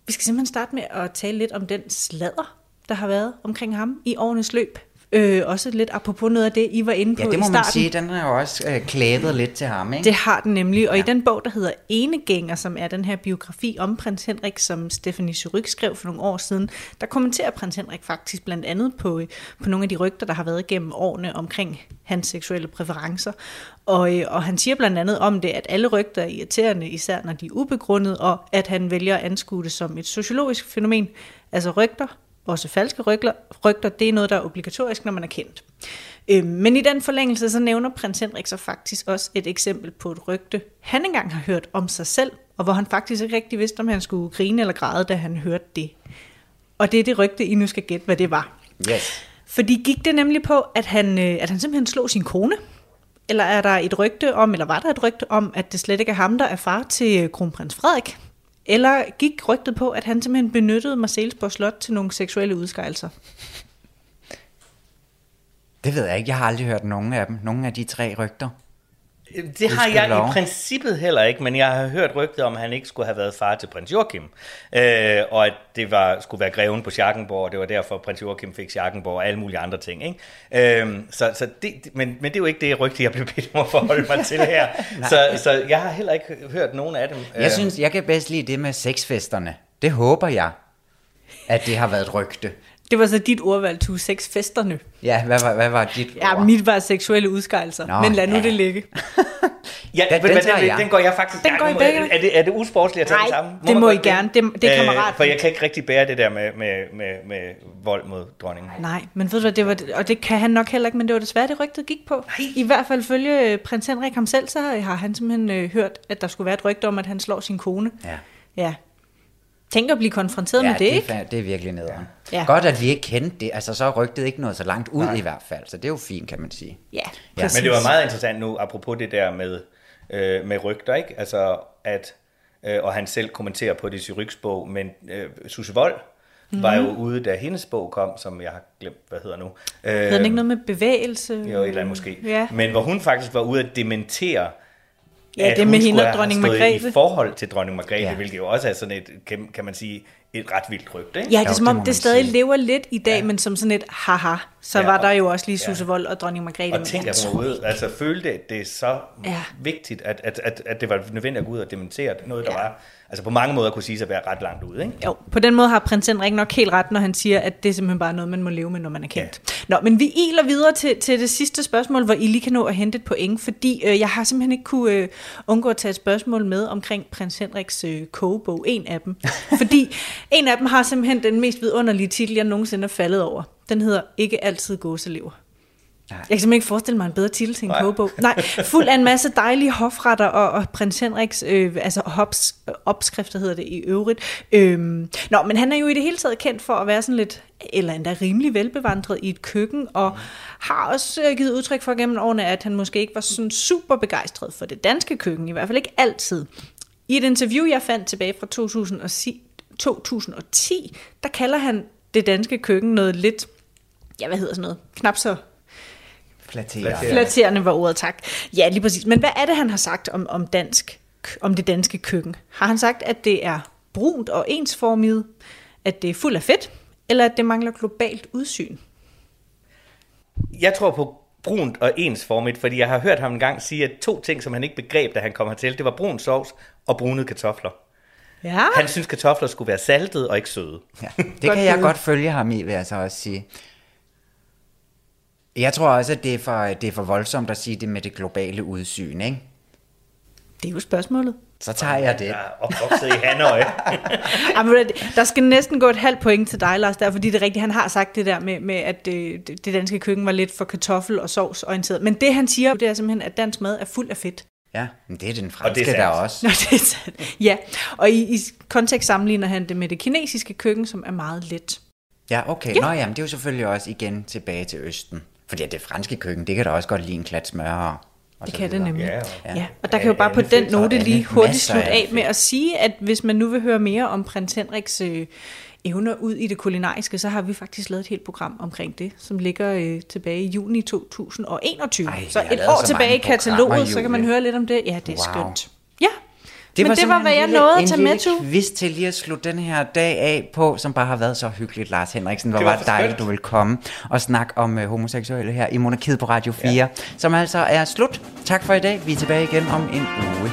vi skal simpelthen starte med at tale lidt om den sladder, der har været omkring ham i årenes løb. Øh, også lidt apropos noget af det, I var inde på Ja, det i må starten. man sige, den har jo også øh, klædet lidt til ham, ikke? Det har den nemlig, og ja. i den bog, der hedder Enegænger, som er den her biografi om prins Henrik, som Stephanie Suryk skrev for nogle år siden, der kommenterer prins Henrik faktisk blandt andet på, øh, på nogle af de rygter, der har været gennem årene omkring hans seksuelle præferencer. Og, øh, og han siger blandt andet om det, at alle rygter er irriterende, især når de er ubegrundet, og at han vælger at anskue det som et sociologisk fænomen. Altså rygter, også falske rygter, rygter, det er noget, der er obligatorisk, når man er kendt. Øh, men i den forlængelse, så nævner prins Henrik så faktisk også et eksempel på et rygte, han engang har hørt om sig selv, og hvor han faktisk ikke rigtig vidste, om han skulle grine eller græde, da han hørte det. Og det er det rygte, I nu skal gætte, hvad det var. Yes. Fordi gik det nemlig på, at han, øh, at han simpelthen slog sin kone? Eller er der et rygte om, eller var der et rygte om, at det slet ikke er ham, der er far til øh, kronprins Frederik? Eller gik rygtet på, at han simpelthen benyttede Marcelsborg Slot til nogle seksuelle udskejelser? Det ved jeg ikke. Jeg har aldrig hørt nogen af dem. Nogen af de tre rygter. Det har jeg i princippet heller ikke, men jeg har hørt rygtet om, at han ikke skulle have været far til prins Joachim. Øh, og at det var, skulle være greven på Schackenborg, og det var derfor, prins Joachim fik Schackenborg og alle mulige andre ting. Ikke? Øh, så, så det, men, men det er jo ikke det rygte, jeg blev bedt om at forholde mig til her. så, så jeg har heller ikke hørt nogen af dem. Jeg synes, jeg kan bedst lide det med sexfesterne. Det håber jeg, at det har været et rygte. Det var så dit ordvalg, to sexfesterne. Ja, hvad var, hvad var dit Ja, ord? mit var seksuelle udskejelser, Nå, men lad nu ja. det ligge. Ja, Den- den, den den, den, jeg. den går jeg faktisk Den gerne. går I begge? Er det, er det usportsligt at tage Nej, det sammen? det man må I gerne. Det- det er kammeratligt. for jeg kan ikke rigtig bære det der med, med, med, med vold mod dronningen. Nej, men ved du hvad, det var, og det kan han nok heller ikke, men det var desværre det rygtet gik på. Nej. I hvert fald følge øh, prins Henrik ham selv, så har han simpelthen øh, hørt, at der skulle være et rygte om, at han slår sin kone. Ja. Ja. Tænk at blive konfronteret Ja, med det, det, ikke? er, det er virkelig nederen. Ja. Godt, at vi ikke kendte det. Altså, så rygtet ikke noget så langt ud i hvert fald. Så det er jo fint, kan man sige. Ja, Ja, præcis. Men det var meget interessant nu, apropos det der med, øh, med rygter, ikke? Altså, at, øh, og han selv kommenterer på det i Syryks bog, men øh, Susse Vold mm. var jo ude, da hendes bog kom, som jeg har glemt, hvad hedder nu. Øh, Havde den ikke noget med bevægelse? Jo, et eller andet måske. Ja, Men hvor hun faktisk var ude at dementere, ja at det hun med hende og dronning Margrethe. i forhold til dronning Margrethe, Ja. hvilket jo også er sådan et, kan, kan man sige, et ret vildt rygte, ikke? Ja, det er Jo, som det om, det man stadig sige. lever lidt i dag, ja. men som sådan et haha. Så Ja, var der jo også lige ja. Susse Vold og dronning Margrethe. Og tænk, at var ude, altså følte, at det er så Ja. ja. vigtigt, at, at, at, at det var nødvendigt at gå ud og dementere noget, der Ja. ja. var, altså på mange måder kunne sige at være ret langt ude, ikke? Jo, på den måde har prins Henrik nok helt ret, når han siger, at det er simpelthen bare noget, man må leve med, når man er kendt. Ja. Nå, men vi iler videre til, til det sidste spørgsmål, hvor I lige kan nå at hente et point, fordi øh, jeg har simpelthen ikke kunne øh, undgå at tage et spørgsmål med omkring prins Henriks øh, kogebog, en af dem. fordi en af dem har simpelthen den mest vidunderlige titel, jeg nogensinde er faldet over. Den hedder Ikke altid gåselever. Jeg kan simpelthen ikke forestille mig en bedre titel til en Nej. kogebog. Nej, fuld af en masse dejlige hofretter og, og prins Henriks øh, altså hops, opskrifter hedder det i øvrigt. Øhm, nå, men han er jo i det hele taget kendt for at være sådan lidt, eller endda rimelig velbevandret i et køkken, og har også øh, givet udtryk for gennem årene, at han måske ikke var sådan super begejstret for det danske køkken, i hvert fald ikke altid. I et interview, jeg fandt tilbage fra 2010, 2010 der kalder han det danske køkken noget lidt, ja hvad hedder sådan noget, knap så Flatterende. Flatterende var ordet, tak. Ja, lige præcis. Men hvad er det, han har sagt om, om, dansk, om det danske køkken? Har han sagt, at det er brunt og ensformigt, at det er fuld af fedt, eller at det mangler globalt udsyn? Jeg tror på brunt og ensformigt, fordi jeg har hørt ham en gang sige, at to ting, som han ikke begreb, da han kom hertil, det var brun sovs og brune kartofler. Ja. Han synes, kartofler skulle være saltede og ikke søde. Ja, det kan jeg godt følge ham i, vil jeg så også sige. Jeg tror også, at det er, for, det er for voldsomt at sige det med det globale udsyn, ikke? Det er jo spørgsmålet. Så tager jeg det. Jeg er opvokset i. Jamen, der skal næsten gå et halvt point til dig, Lars, der, fordi det er rigtigt, han har sagt det der med, med at det, det danske køkken var lidt for kartoffel- og sovs orienteret. Men det han siger, det er simpelthen, at dansk mad er fuld af fedt. Ja, men det er den Og franske det er der også. Nå, det er sandt. Ja, og i, i kontekst sammenligner han det med det kinesiske køkken, som er meget let. Ja, okay. Ja. Nå jamen, det er jo selvfølgelig også igen tilbage til Østen. Fordi det franske køkken, det kan da også godt lide en klat smør. og- Det kan det nemlig. Ja, Ja, og- ja. og der kan jo bare på den note lige hurtigt slutte af med at sige, at hvis man nu vil høre mere om prins Henriks øh, evner ud i det kulinariske, så har vi faktisk lavet et helt program omkring det, som ligger øh, tilbage i juni 2021. Ej, så et år så tilbage i kataloget, så kan man høre lidt om det. Ja, det er Wow. skønt. Ja, Det men var det var, hvad jeg nåede at tage med, to. quiz til lige at slutte den her dag af på, som bare har været så hyggeligt, Lars Henriksen. Hvor Det var var dejligt, skønt. du vil komme og snakke om uh, homoseksuelle her i Monarkiet på Radio 4, ja. som altså er slut. Tak for i dag. Vi er tilbage igen om en uge.